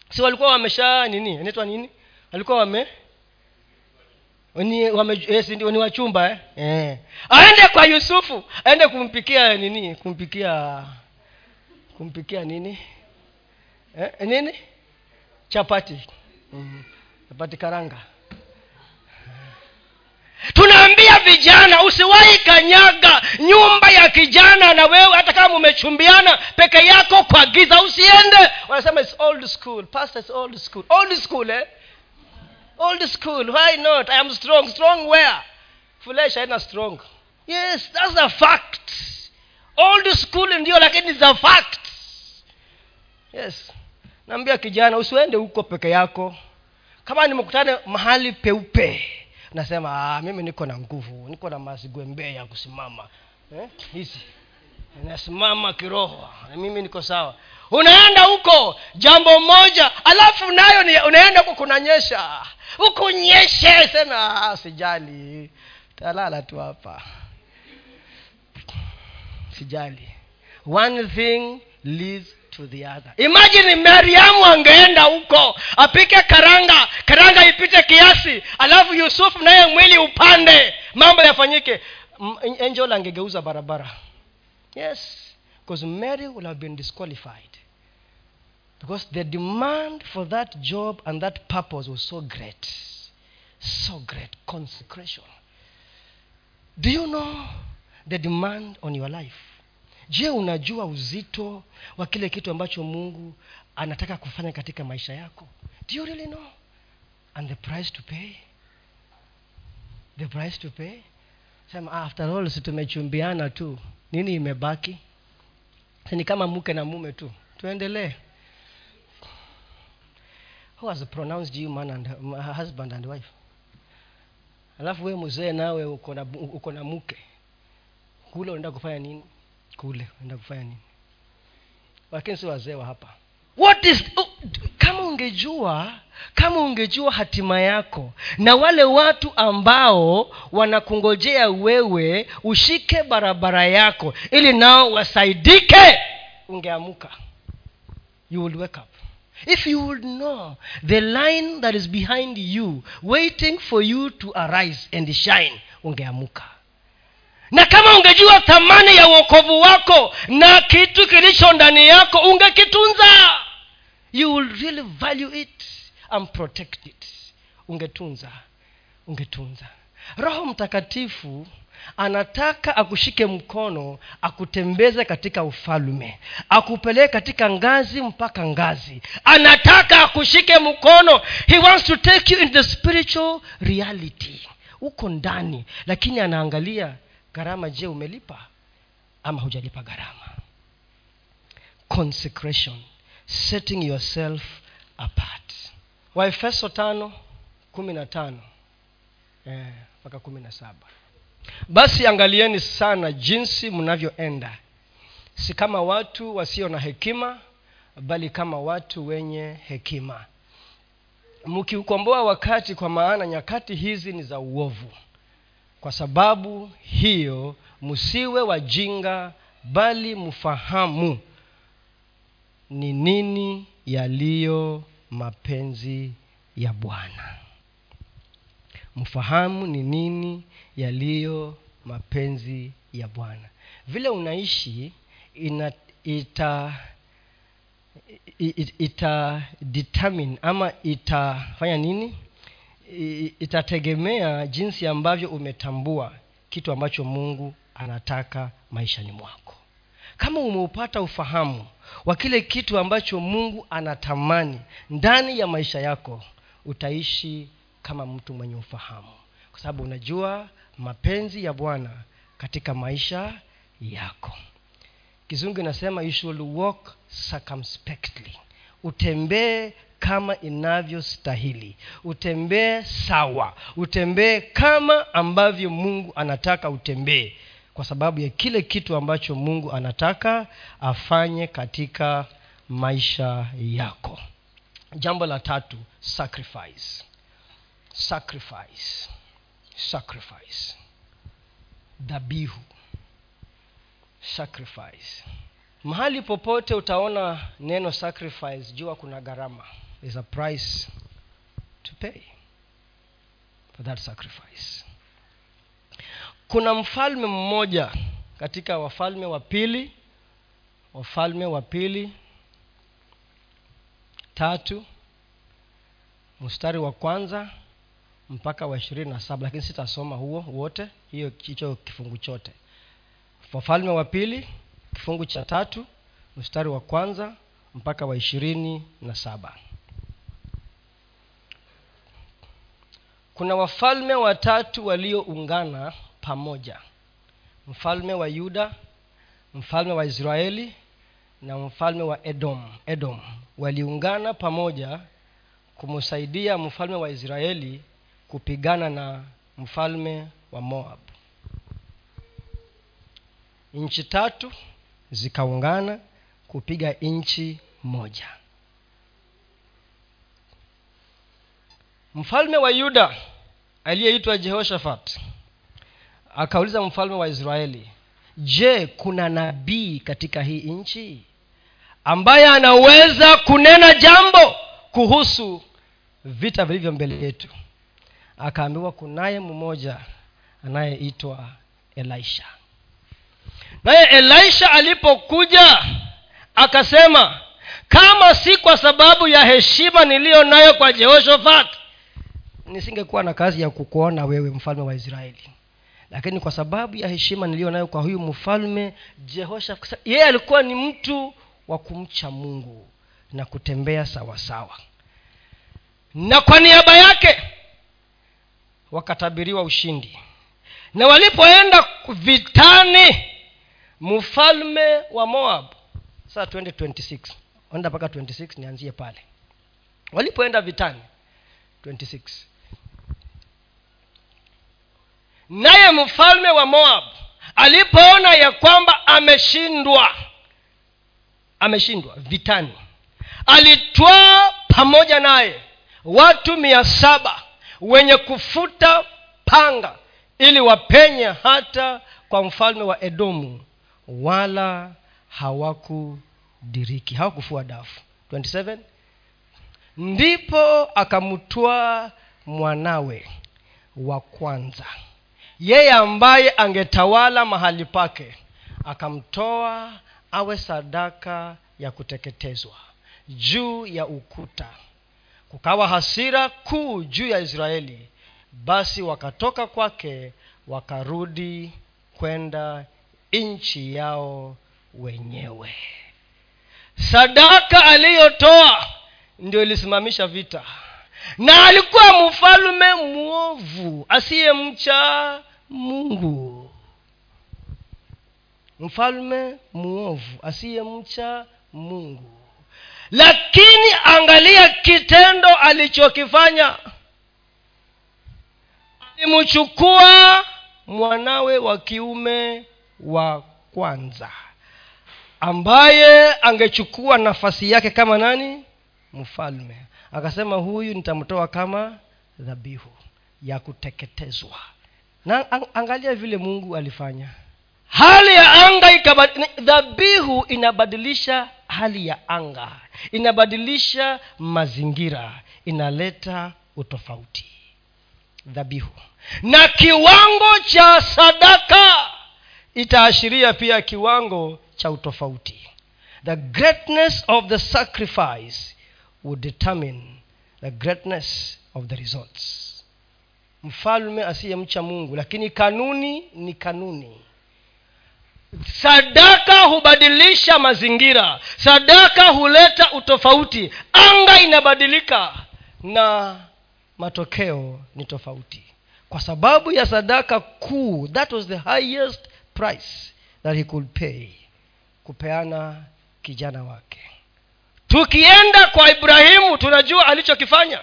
S1: Si walikuwa wamesha nini? Inaitwa nini? Walikuwa wame ni, wame, ni wachumba eh? Eh. aende kwa yusufu aende kumpikia nini kumpikia kumpikia nini eh, nini chapati mm. chapati karanga tunaambia vijana usiwahi kanyaga nyumba ya kijana na wewe hata kama umechumbiana peke yako kwa giza usiende wanasema it's old school pastor it's old school old school eh? Old school why not? I am strong. Strong where? Flesh haina strong. Yes that's a fact. Old school ndio lakini a fact. Yes. Naambia kijana usiende huko peke yako. Kama nimekutana mahali peupe nasema ah, mimi niko na nguvu niko na mazigwembe ya kusimama. Eh? hizi. Nasimama kiroho. Mimi niko sawa unaenda huko jambo moja alafu nayo ni, unaenda huko kunanyesha. Huku nyeshe sema sijali. Talala tu hapa. Sijali. One thing leads to the other. Imagine mariamu angeenda huko apike karanga karanga ipite kiasi alafu yusufu naye mwili upande mambo yafanyike. Angel angegeuza barabara. Yes because mary will have been disqualified because the demand for that job and that purpose was so great. So great. Consecration. Do you know the demand on your life? Je unajua uzito wa kile kitu ambacho mungu anataka kufanya katika maisha yako? Do you really know? And the price to pay? The price to pay? Sema ah, after all si tumechumbiana tu. Nini imebaki? Si ni kama mke na mume tu. Tuendelee who has pronounced you man and husband and wife? Alafu we mzee nawe uko na mke kule unaenda kufanya nini? Kule unaenda kufanya nini? Lakini si wazee wa hapa. What is kama ungejua kama ungejua hatima yako na wale watu ambao wanakungojea wewe ushike barabara yako ili nao wasaidike ungeamuka. You will wake up if you would know the line that is behind you waiting for you to arise and shine ungeamuka. Na kama ungejua thamani ya uokovu wako na kitu kilicho ndani yako ungekitunza. You will really value it and protect it. Ungetunza ungetunza. Roho mtakatifu anataka akushike mkono akutembeze katika ufalme akupeleke katika ngazi mpaka ngazi. Anataka akushike mkono. He wants to take you in the spiritual reality. Uko ndani lakini anaangalia gharama je umelipa ama hujalipa gharama? Consecration setting yourself apart. Waefeso tano kumi na tano. Eh, mpaka eh, kumi na saba basi angalieni sana jinsi mnavyoenda. Si kama watu wasio na hekima bali kama watu wenye hekima. Mkiukomboa wakati kwa maana nyakati hizi ni za uovu. Kwa sababu hiyo msiwe wajinga bali mfahamu ni nini yaliyo mapenzi ya bwana mfahamu ni nini yaliyo mapenzi ya bwana. Vile unaishi ina, ita ita determine ama itafanya nini? Itategemea jinsi ambavyo umetambua kitu ambacho mungu anataka maishani mwako. Kama umeupata ufahamu wa kile kitu ambacho mungu anatamani ndani ya maisha yako utaishi kama mtu mwenye ufahamu. Kwa sababu unajua mapenzi ya bwana katika maisha yako. Kizungu inasema you should walk circumspectly. Utembee kama inavyostahili. Utembee sawa. Utembee kama ambavyo mungu anataka utembee. Kwa sababu ya kile kitu ambacho mungu anataka afanye katika maisha yako. Jambo la tatu sacrifice sacrifice. Sacrifice. Dhabihu. Sacrifice. Mahali popote utaona neno sacrifice jua kuna gharama. A price to pay for that sacrifice. Kuna mfalme mmoja katika wafalme wa pili wafalme wa pili tatu mstari wa kwanza mpaka wa ishirini na saba lakini sitasoma huo wote. Hiyo hicho kifungu chote. Wafalme wa pili kifungu cha tatu mstari wa kwanza mpaka wa ishirini na saba. Kuna wafalme watatu walioungana pamoja. Mfalme wa yuda mfalme wa israeli na mfalme wa edom. Edom waliungana pamoja kumsaidia mfalme wa israeli kupigana na mfalme wa moab. Nchi tatu zikaungana kupiga nchi moja. Mfalme wa yuda aliyeitwa jehoshafat akauliza mfalme wa israeli je kuna nabii katika hii nchi ambaye anaweza kunena jambo kuhusu vita vilivyo mbele yetu akaambiwa kunaye mmoja anayeitwa elisha naye elisha alipokuja akasema kama si kwa sababu ya heshima niliyo nayo kwa jehoshafat nisingekuwa na kazi ya kukuona wewe mfalme wa israeli lakini kwa sababu ya heshima niliyo nayo kwa huyu mfalme jehoshafat yeye alikuwa ni mtu wa kumcha mungu na kutembea sawasawa sawa. na kwa niaba yake wakatabiriwa ushindi. Na walipoenda vitani mfalme wa moab sasa twende 26 enda mpaka 26 nianzie pale. Walipoenda vitani 26 naye mfalme wa moab alipoona ya kwamba ameshindwa ameshindwa vitani alitwaa pamoja naye watu mia saba wenye kufuta panga ili wapenye hata kwa mfalme wa edomu wala hawakudiriki hawakufua dafu. 27 ndipo akamtwaa mwanawe wa kwanza. Yeye ambaye angetawala mahali pake akamtoa awe sadaka ya kuteketezwa juu ya ukuta kukawa hasira kuu juu ya israeli. Basi wakatoka kwake wakarudi kwenda nchi yao wenyewe. Sadaka aliyotoa ndio ilisimamisha vita. Na alikuwa mfalume mwovu asiyemcha mungu. Mfalme mwovu asiyemcha mungu lakini angalia kitendo alichokifanya. Alimchukua mwanawe wa kiume wa kwanza ambaye angechukua nafasi yake kama nani? Mfalme. Akasema huyu nitamtoa kama dhabihu ya kuteketezwa. Na angalia vile mungu alifanya hali ya anga dhabihu inabadilisha hali ya anga. Inabadilisha mazingira. Inaleta utofauti. Dhabihu. Na kiwango cha sadaka itaashiria pia kiwango cha utofauti. The greatness of the sacrifice would determine the greatness of the results. Mfalme asiyemcha mungu lakini kanuni ni kanuni sadaka hubadilisha mazingira. Sadaka huleta utofauti. Anga inabadilika na matokeo ni tofauti. Kwa sababu ya sadaka kuu that was the highest price that he could pay kupeana kijana wake. Tukienda kwa ibrahimu tunajua alichokifanya.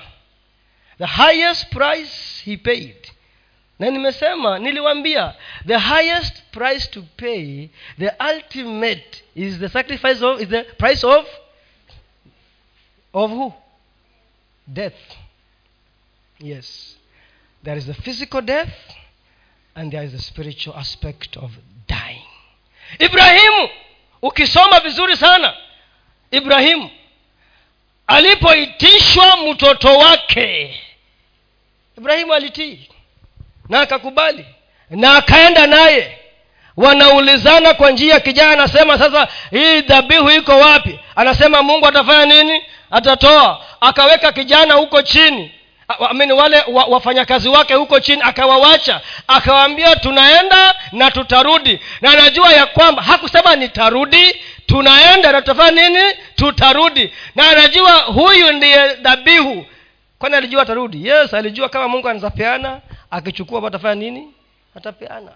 S1: The highest price he paid na nimesema niliwambia the highest price to pay the ultimate is the sacrifice of is the price of of who? Death. Yes. There is the physical death and there is the spiritual aspect of dying. Ibrahimu ukisoma vizuri sana ibrahimu alipoitishwa mtoto wake ibrahimu alitii na akakubali. Na akaenda naye. Wanaulizana kwa njia kijana anasema sasa hii dhabihu iko wapi? Anasema mungu atafanya nini? Atatoa. Akaweka kijana huko chini. Amini wale wa, wafanyakazi wake huko chini akawawacha. Akawaambia tunaenda na tutarudi. Na anajua ya kwamba hakusema nitarudi tunaenda na tutafanya nini? Tutarudi. Na anajua huyu ndiye dhabihu. Kwani alijua atarudi? Yes alijua kama mungu anazapeana akichukua atafanya nini? Atapeana.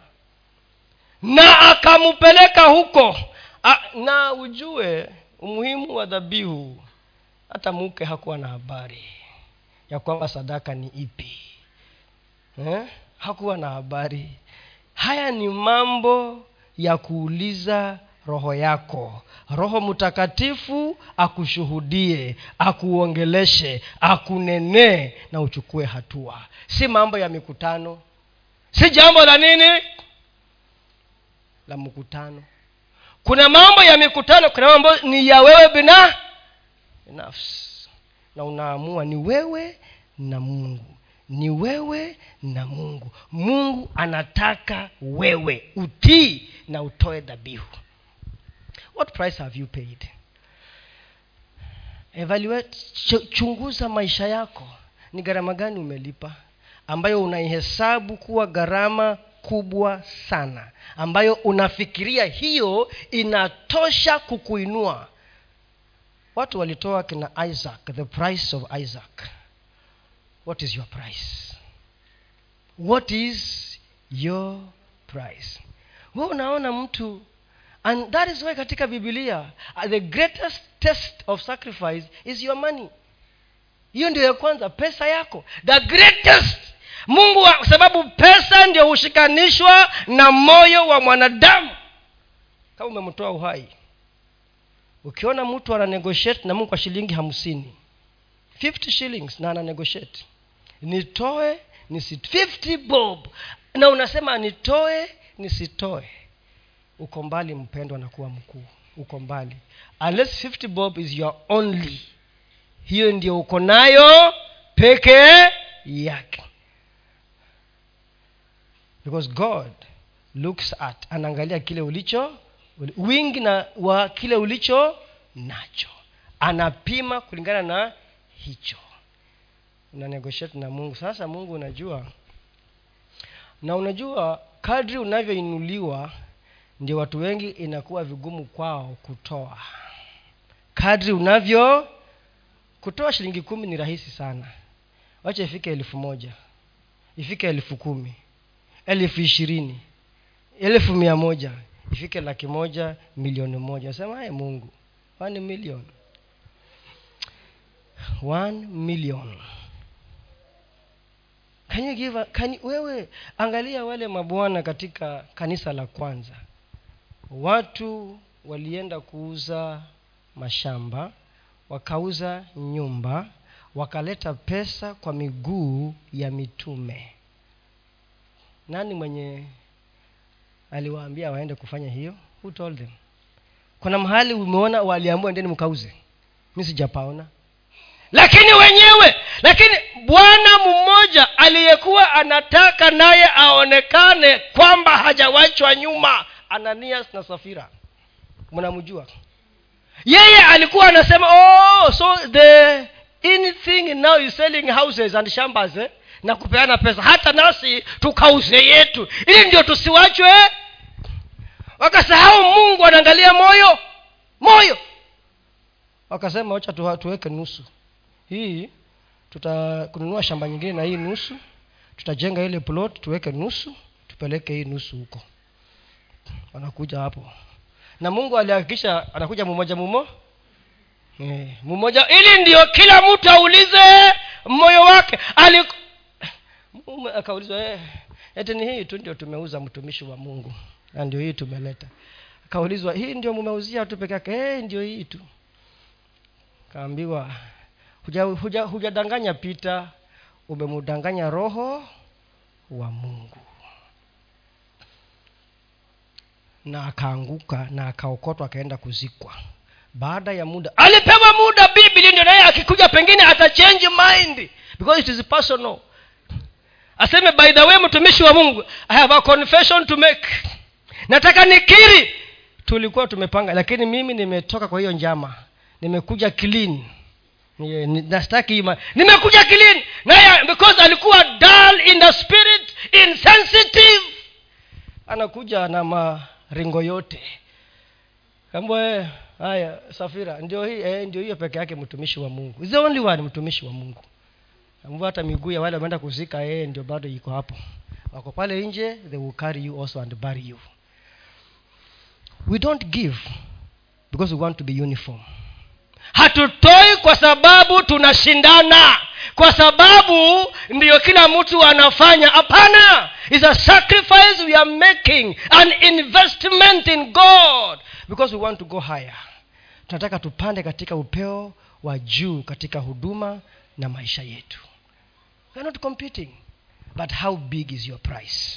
S1: Na akampeleka huko. A, na ujue umuhimu wa dhabihu. Hata mke hakuwa na habari ya kwamba sadaka ni ipi. Eh? hakuwa na habari. Haya ni mambo ya kuuliza roho yako roho mtakatifu akushuhudie akuongeleshe akunenee na uchukue hatua. Si mambo ya mikutano. Si jambo la nini? La mkutano. Kuna mambo ya mikutano kuna mambo ni ya wewe bina binafsi. Na unaamua ni wewe na mungu. Ni wewe na mungu. Mungu anataka wewe utii na utoe dhabihu what price have you paid? Evaluate chunguza maisha yako. Ni gharama gani umelipa? Ambayo unaihesabu kuwa gharama kubwa sana. Ambayo unafikiria hiyo inatosha kukuinua. Watu walitoa kina isaac the price of isaac. What is your price? What is your price? We unaona mtu and that is why katika bibilia the greatest test of sacrifice is your money. Hiyo ndio ya kwanza pesa yako. The greatest. Mungu wa, sababu pesa ndio hushikanishwa na moyo wa mwanadamu. Kama umemtoa uhai ukiona mtu ana na mungu kwa shilingi hamsini 50 shillings na ana negotiate nitoe nisi 50 bob. Na unasema nitoe nisitoe uko mbali mpendwa na kuwa mkuu. Uko mbali. Unless 50 bob is your only. Hiyo ndio uko nayo pekee yake. Because god looks at anaangalia kile ulicho wingi na wa kile ulicho nacho. Anapima kulingana na hicho. Una negotiate na mungu. Sasa mungu unajua na unajua kadri unavyoinuliwa ndio watu wengi inakuwa vigumu kwao kutoa. Kadri unavyo kutoa shilingi kumi ni rahisi sana. Wacha ifike elfu moja. Ifike elfu kumi. Elfu ishirini. Elfu mia moja. Ifike laki moja milioni moja. Sema aye mungu. One million. One million. Can you give a, can you, wewe angalia wale mabwana katika kanisa la kwanza watu walienda kuuza mashamba wakauza nyumba wakaleta pesa kwa miguu ya mitume. Nani mwenye aliwaambia waende kufanya hiyo? Who told them? Kuna mahali umeona waliambua ndeni mkauze. Mi sijapaona. Lakini wenyewe lakini bwana mmoja aliyekuwa anataka naye aonekane kwamba hajawachwa nyuma ananias na safira. Mnamjua? Yeye alikuwa anasema oh so the anything now is selling houses and shambas eh? na kupeana pesa. Hata nasi tukauze yetu. Ili ndio tusiwachwe. Wakasahau mungu anaangalia moyo. Moyo. Wakasema wacha tuweke nusu. Hii tutakununua shamba nyingine na hii nusu. Tutajenga ile plot tuweke nusu tupeleke hii nusu huko wanakuja hapo. Na mungu alihakikisha anakuja mmoja mumo. E, mmoja ili ndio kila mtu aulize moyo wake. Ali... akaulizwa eh, eti ni hii tu ndio tumeuza mtumishi wa mungu. Na ndio hii tumeleta. Akaulizwa hii ndio mumeuzia tu peke yake? Hey, ndio hii tu. Kaambiwa hujadanganya huja, huja pita umemudanganya roho wa mungu na akaanguka na akaokotwa akaenda kuzikwa. Baada ya muda alipewa muda bibili ndio naye akikuja pengine atachange mind because it is personal. Aseme by the way mtumishi wa mungu i have a confession to make. Nataka nikiri. Tulikuwa tumepanga lakini mimi nimetoka kwa hiyo njama. Nimekuja clean. Nastaki nimekuja clean. Naye because alikuwa dull in the spirit insensitive. Anakuja na maringo yote. Kambwe haya safira ndio hii eh, ndio hiyo peke yake mtumishi wa mungu. Is the only one mtumishi wa mungu. Ambao hata miguu ya wale wameenda kuzika eh, ndio bado iko hapo. Wako pale nje they will carry you also and bury you. We don't give because we want to be uniform hatutoi kwa sababu tunashindana. Kwa sababu ndiyo kila mtu anafanya. Hapana. Is a sacrifice we are making. An investment in god. Because we want to go higher. Tunataka tupande katika upeo wa juu katika huduma na maisha yetu. We are not competing. But how big is your price?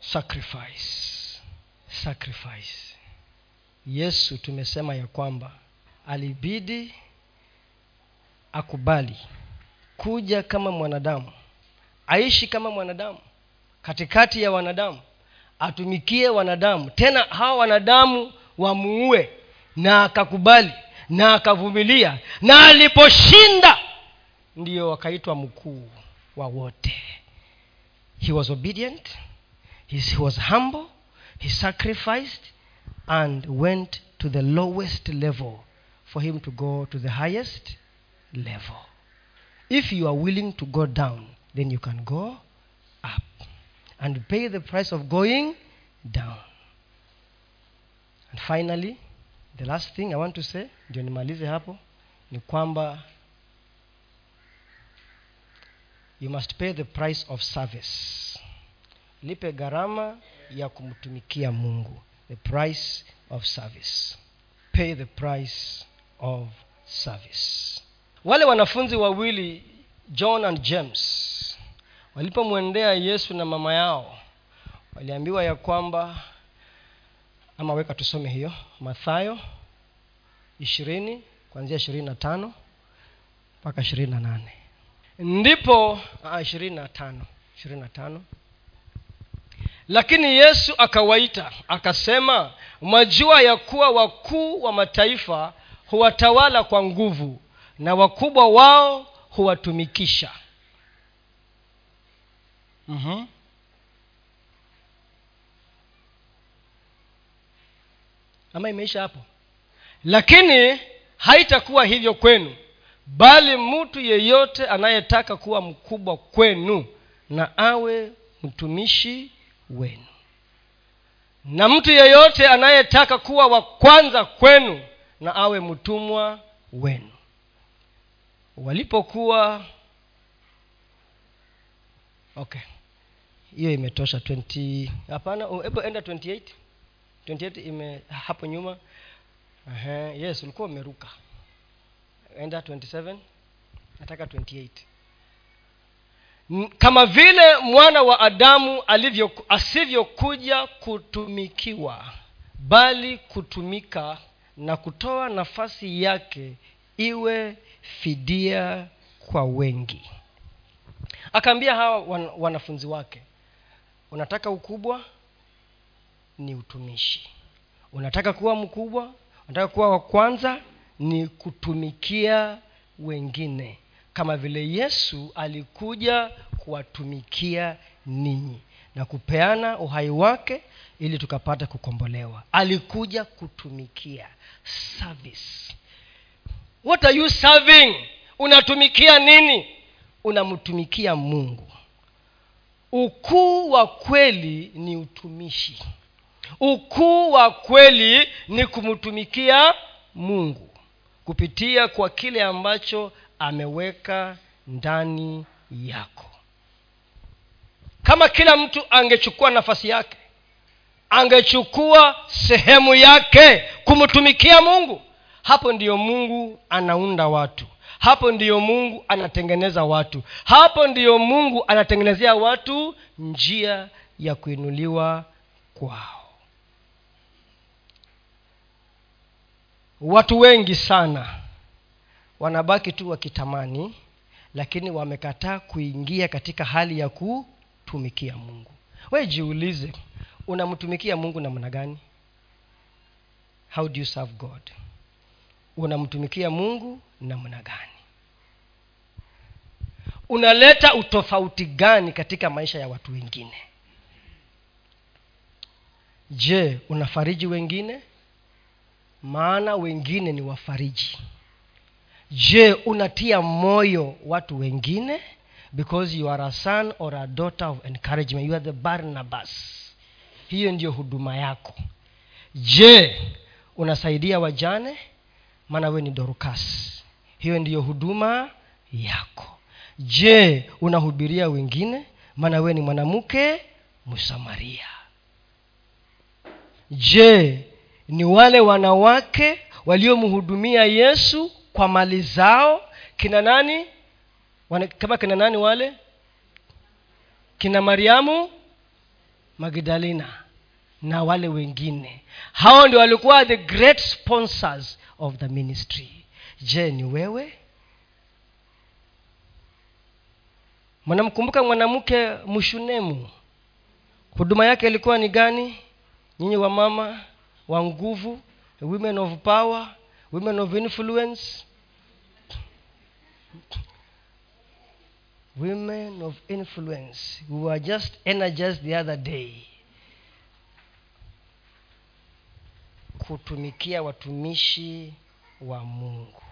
S1: Sacrifice. Sacrifice yesu tumesema ya kwamba alibidi akubali kuja kama mwanadamu aishi kama mwanadamu katikati ya wanadamu atumikie wanadamu tena hawa wanadamu wamuue na akakubali na akavumilia na aliposhinda ndiyo wakaitwa mkuu wa wote. He was obedient he was humble he sacrificed and went to the lowest level for him to go to the highest level. If you are willing to go down then you can go up and pay the price of going down. And finally the last thing i want to say ndio nimalize hapo ni kwamba you must pay the price of service. Lipe gharama ya kumtumikia mungu the price of service. Pay the price of service. Wale wanafunzi wawili john and james walipomwendea yesu na mama yao waliambiwa ya kwamba ama weka tusome hiyo mathayo ishirini kuanzia ishirini na tano mpaka ishirini na nane. Ndipo ishirini na tano ishirini na tano lakini yesu akawaita akasema mwajua ya kuwa wakuu wa mataifa huwatawala kwa nguvu na wakubwa wao huwatumikisha mm-hmm. ama imeisha hapo lakini haitakuwa hivyo kwenu bali mtu yeyote anayetaka kuwa mkubwa kwenu na awe mtumishi wenu. Na mtu yeyote anayetaka kuwa wa kwanza kwenu na awe mtumwa wenu. Walipokuwa okay. Hiyo imetosha 20 hapana hebu enda 28 28 ime hapo nyuma. Yes ulikuwa umeruka. Enda 27 nataka 28 kama vile mwana wa adamu alivyo asivyokuja kutumikiwa bali kutumika na kutoa nafasi yake iwe fidia kwa wengi. Akaambia hawa wan, wanafunzi wake unataka ukubwa? Ni utumishi. Unataka kuwa mkubwa? Unataka kuwa wa kwanza? Ni kutumikia wengine kama vile yesu alikuja kuwatumikia ninyi na kupeana uhai wake ili tukapata kukombolewa. Alikuja kutumikia. Service. What are you serving? Unatumikia nini? Unamtumikia mungu. Ukuu wa kweli ni utumishi. Ukuu wa kweli ni kumtumikia mungu. Kupitia kwa kile ambacho ameweka ndani yako. Kama kila mtu angechukua nafasi yake angechukua sehemu yake kumtumikia mungu hapo ndiyo mungu anaunda watu. Hapo ndiyo mungu anatengeneza watu. Hapo ndiyo mungu anatengenezea watu njia ya kuinuliwa kwao. Watu wengi sana wanabaki tu wakitamani lakini wamekataa kuingia katika hali ya kutumikia mungu. We jiulize unamtumikia mungu namna gani? How do you serve god? Unamtumikia mungu namna gani? Unaleta utofauti gani katika maisha ya watu wengine? Je unafariji wengine? Maana wengine ni wafariji je unatia moyo watu wengine? Because you are a son or a daughter of encouragement. You are the barnabas. Hiyo ndiyo huduma yako. Je unasaidia wajane? Maana we ni dorukas hiyo ndiyo huduma yako. Je unahubiria wengine? Maana we ni mwanamke msamaria. Je ni wale wanawake waliomhudumia yesu kwa mali zao kina nani? Kama kina nani wale? Kina mariamu magdalena na wale wengine. Hao ndio walikuwa the great sponsors of the ministry. Je ni wewe? Mnamkumbuka mwanamke mshunemu huduma yake ilikuwa ni gani? Nyinyi wa mama wa nguvu women of power women of influence women of influence we were just energized the other day kutumikia watumishi wa mungu.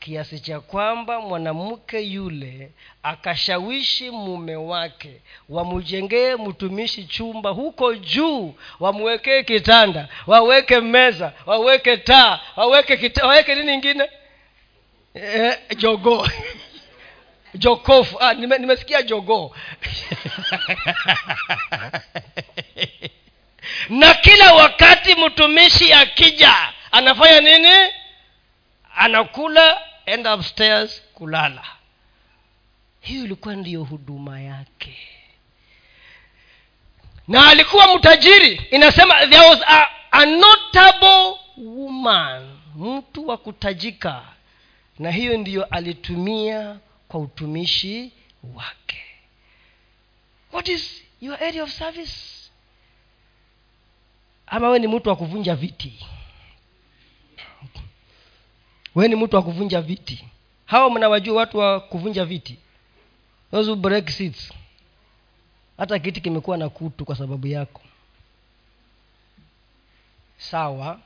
S1: Kiasi cha kwamba mwanamke yule akashawishi mume wake wamjengee mtumishi chumba huko juu wamwekee kitanda waweke meza waweke taa waweke kita, waweke nini ingine e, jogoo jokofu. Ah, nime, nimesikia jogoo na kila wakati mtumishi akija anafanya nini? Anakula end upstairs kulala. Hiyo ilikuwa ndiyo huduma yake. Na alikuwa mtajiri. Inasema there was a, a notable woman mtu wa kutajika na hiyo ndiyo alitumia kwa utumishi wake. What is your area of service? Ama we ni mtu wa kuvunja viti? We ni mtu wa kuvunja viti. Hawa mnawajua watu wa kuvunja viti? Those who break seats. Hata kiti kimekuwa na kutu kwa sababu yako. Sawa.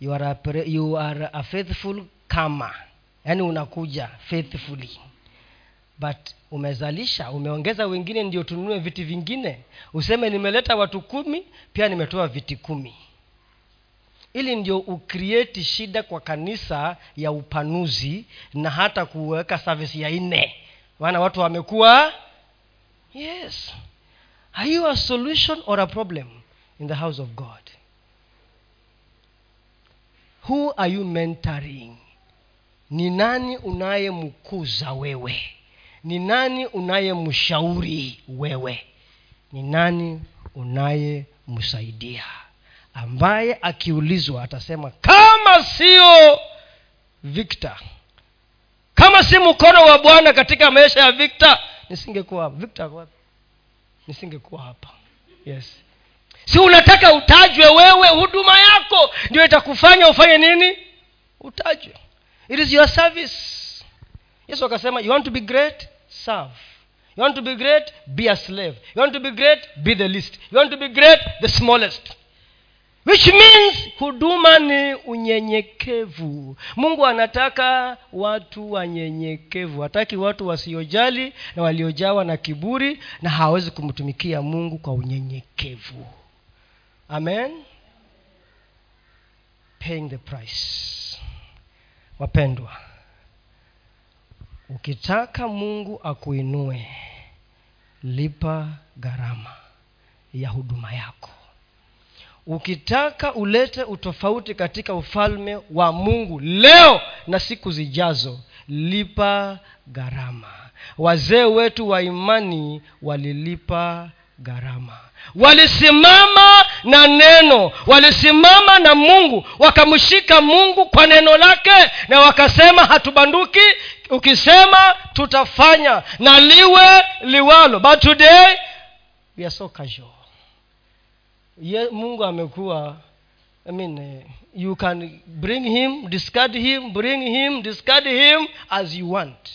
S1: You are a, you are a faithful kama yaani unakuja faithfully. But umezalisha umeongeza wengine ndio tununue viti vingine. Useme nimeleta watu kumi pia nimetoa viti kumi. Ili ndio ukrieti shida kwa kanisa ya upanuzi na hata kuweka service ya nne. Maana watu wamekuwa? Yes. Are you a solution or a problem in the house of god? Who are you mentoring ni nani unayemkuza wewe? Ni nani unayemshauri wewe? Ni nani unayemsaidia? Ambaye akiulizwa atasema kama sio victor kama si mkono wa bwana katika maisha ya victor nisingekuwa hapa nisingekuwa hapa. Yes. Si unataka utajwe wewe huduma yako ndio itakufanya ufanye nini? Utajwe it is your service. Yesu akasema you want to be great? Serve. You want to be great? Be a slave. You want to be great? Be the least. You want to be great? The smallest. Which means huduma ni unyenyekevu. Mungu anataka watu wanyenyekevu. Hataki watu wasiojali na waliojawa na kiburi na hawawezi kumtumikia mungu kwa unyenyekevu. Amen. Paying the price wapendwa ukitaka mungu akuinue lipa gharama ya huduma yako. Ukitaka ulete utofauti katika ufalme wa mungu leo na siku zijazo lipa gharama. Wazee wetu wa imani walilipa gharama. Walisimama na neno walisimama na mungu wakamshika mungu kwa neno lake na wakasema hatubanduki ukisema tutafanya na liwe liwalo. But today we are so casual. Ye, mungu amekuwa I mean, you can bring him discard him bring him discard him as you want.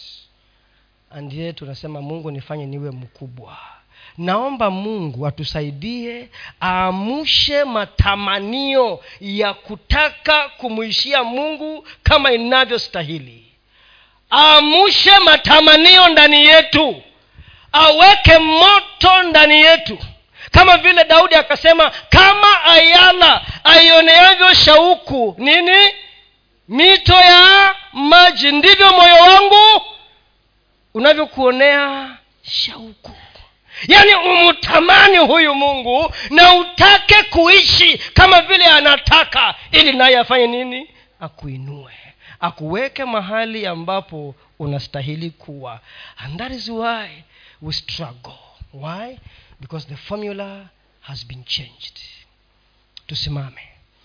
S1: And yet tunasema mungu nifanye niwe mkubwa naomba mungu atusaidie aamushe matamanio ya kutaka kumwishia mungu kama inavyostahili. Aamushe matamanio ndani yetu. Aweke moto ndani yetu. Kama vile daudi akasema kama ayala aioneavyo shauku nini? Mito ya maji. Ndivyo moyo wangu unavyokuonea shauku yaani umtamani huyu mungu na utake kuishi kama vile anataka ili naye afanye nini? Akuinue. Akuweke mahali ambapo unastahili kuwa. And that is why we struggle. Why? Because the formula has been changed. Tusimame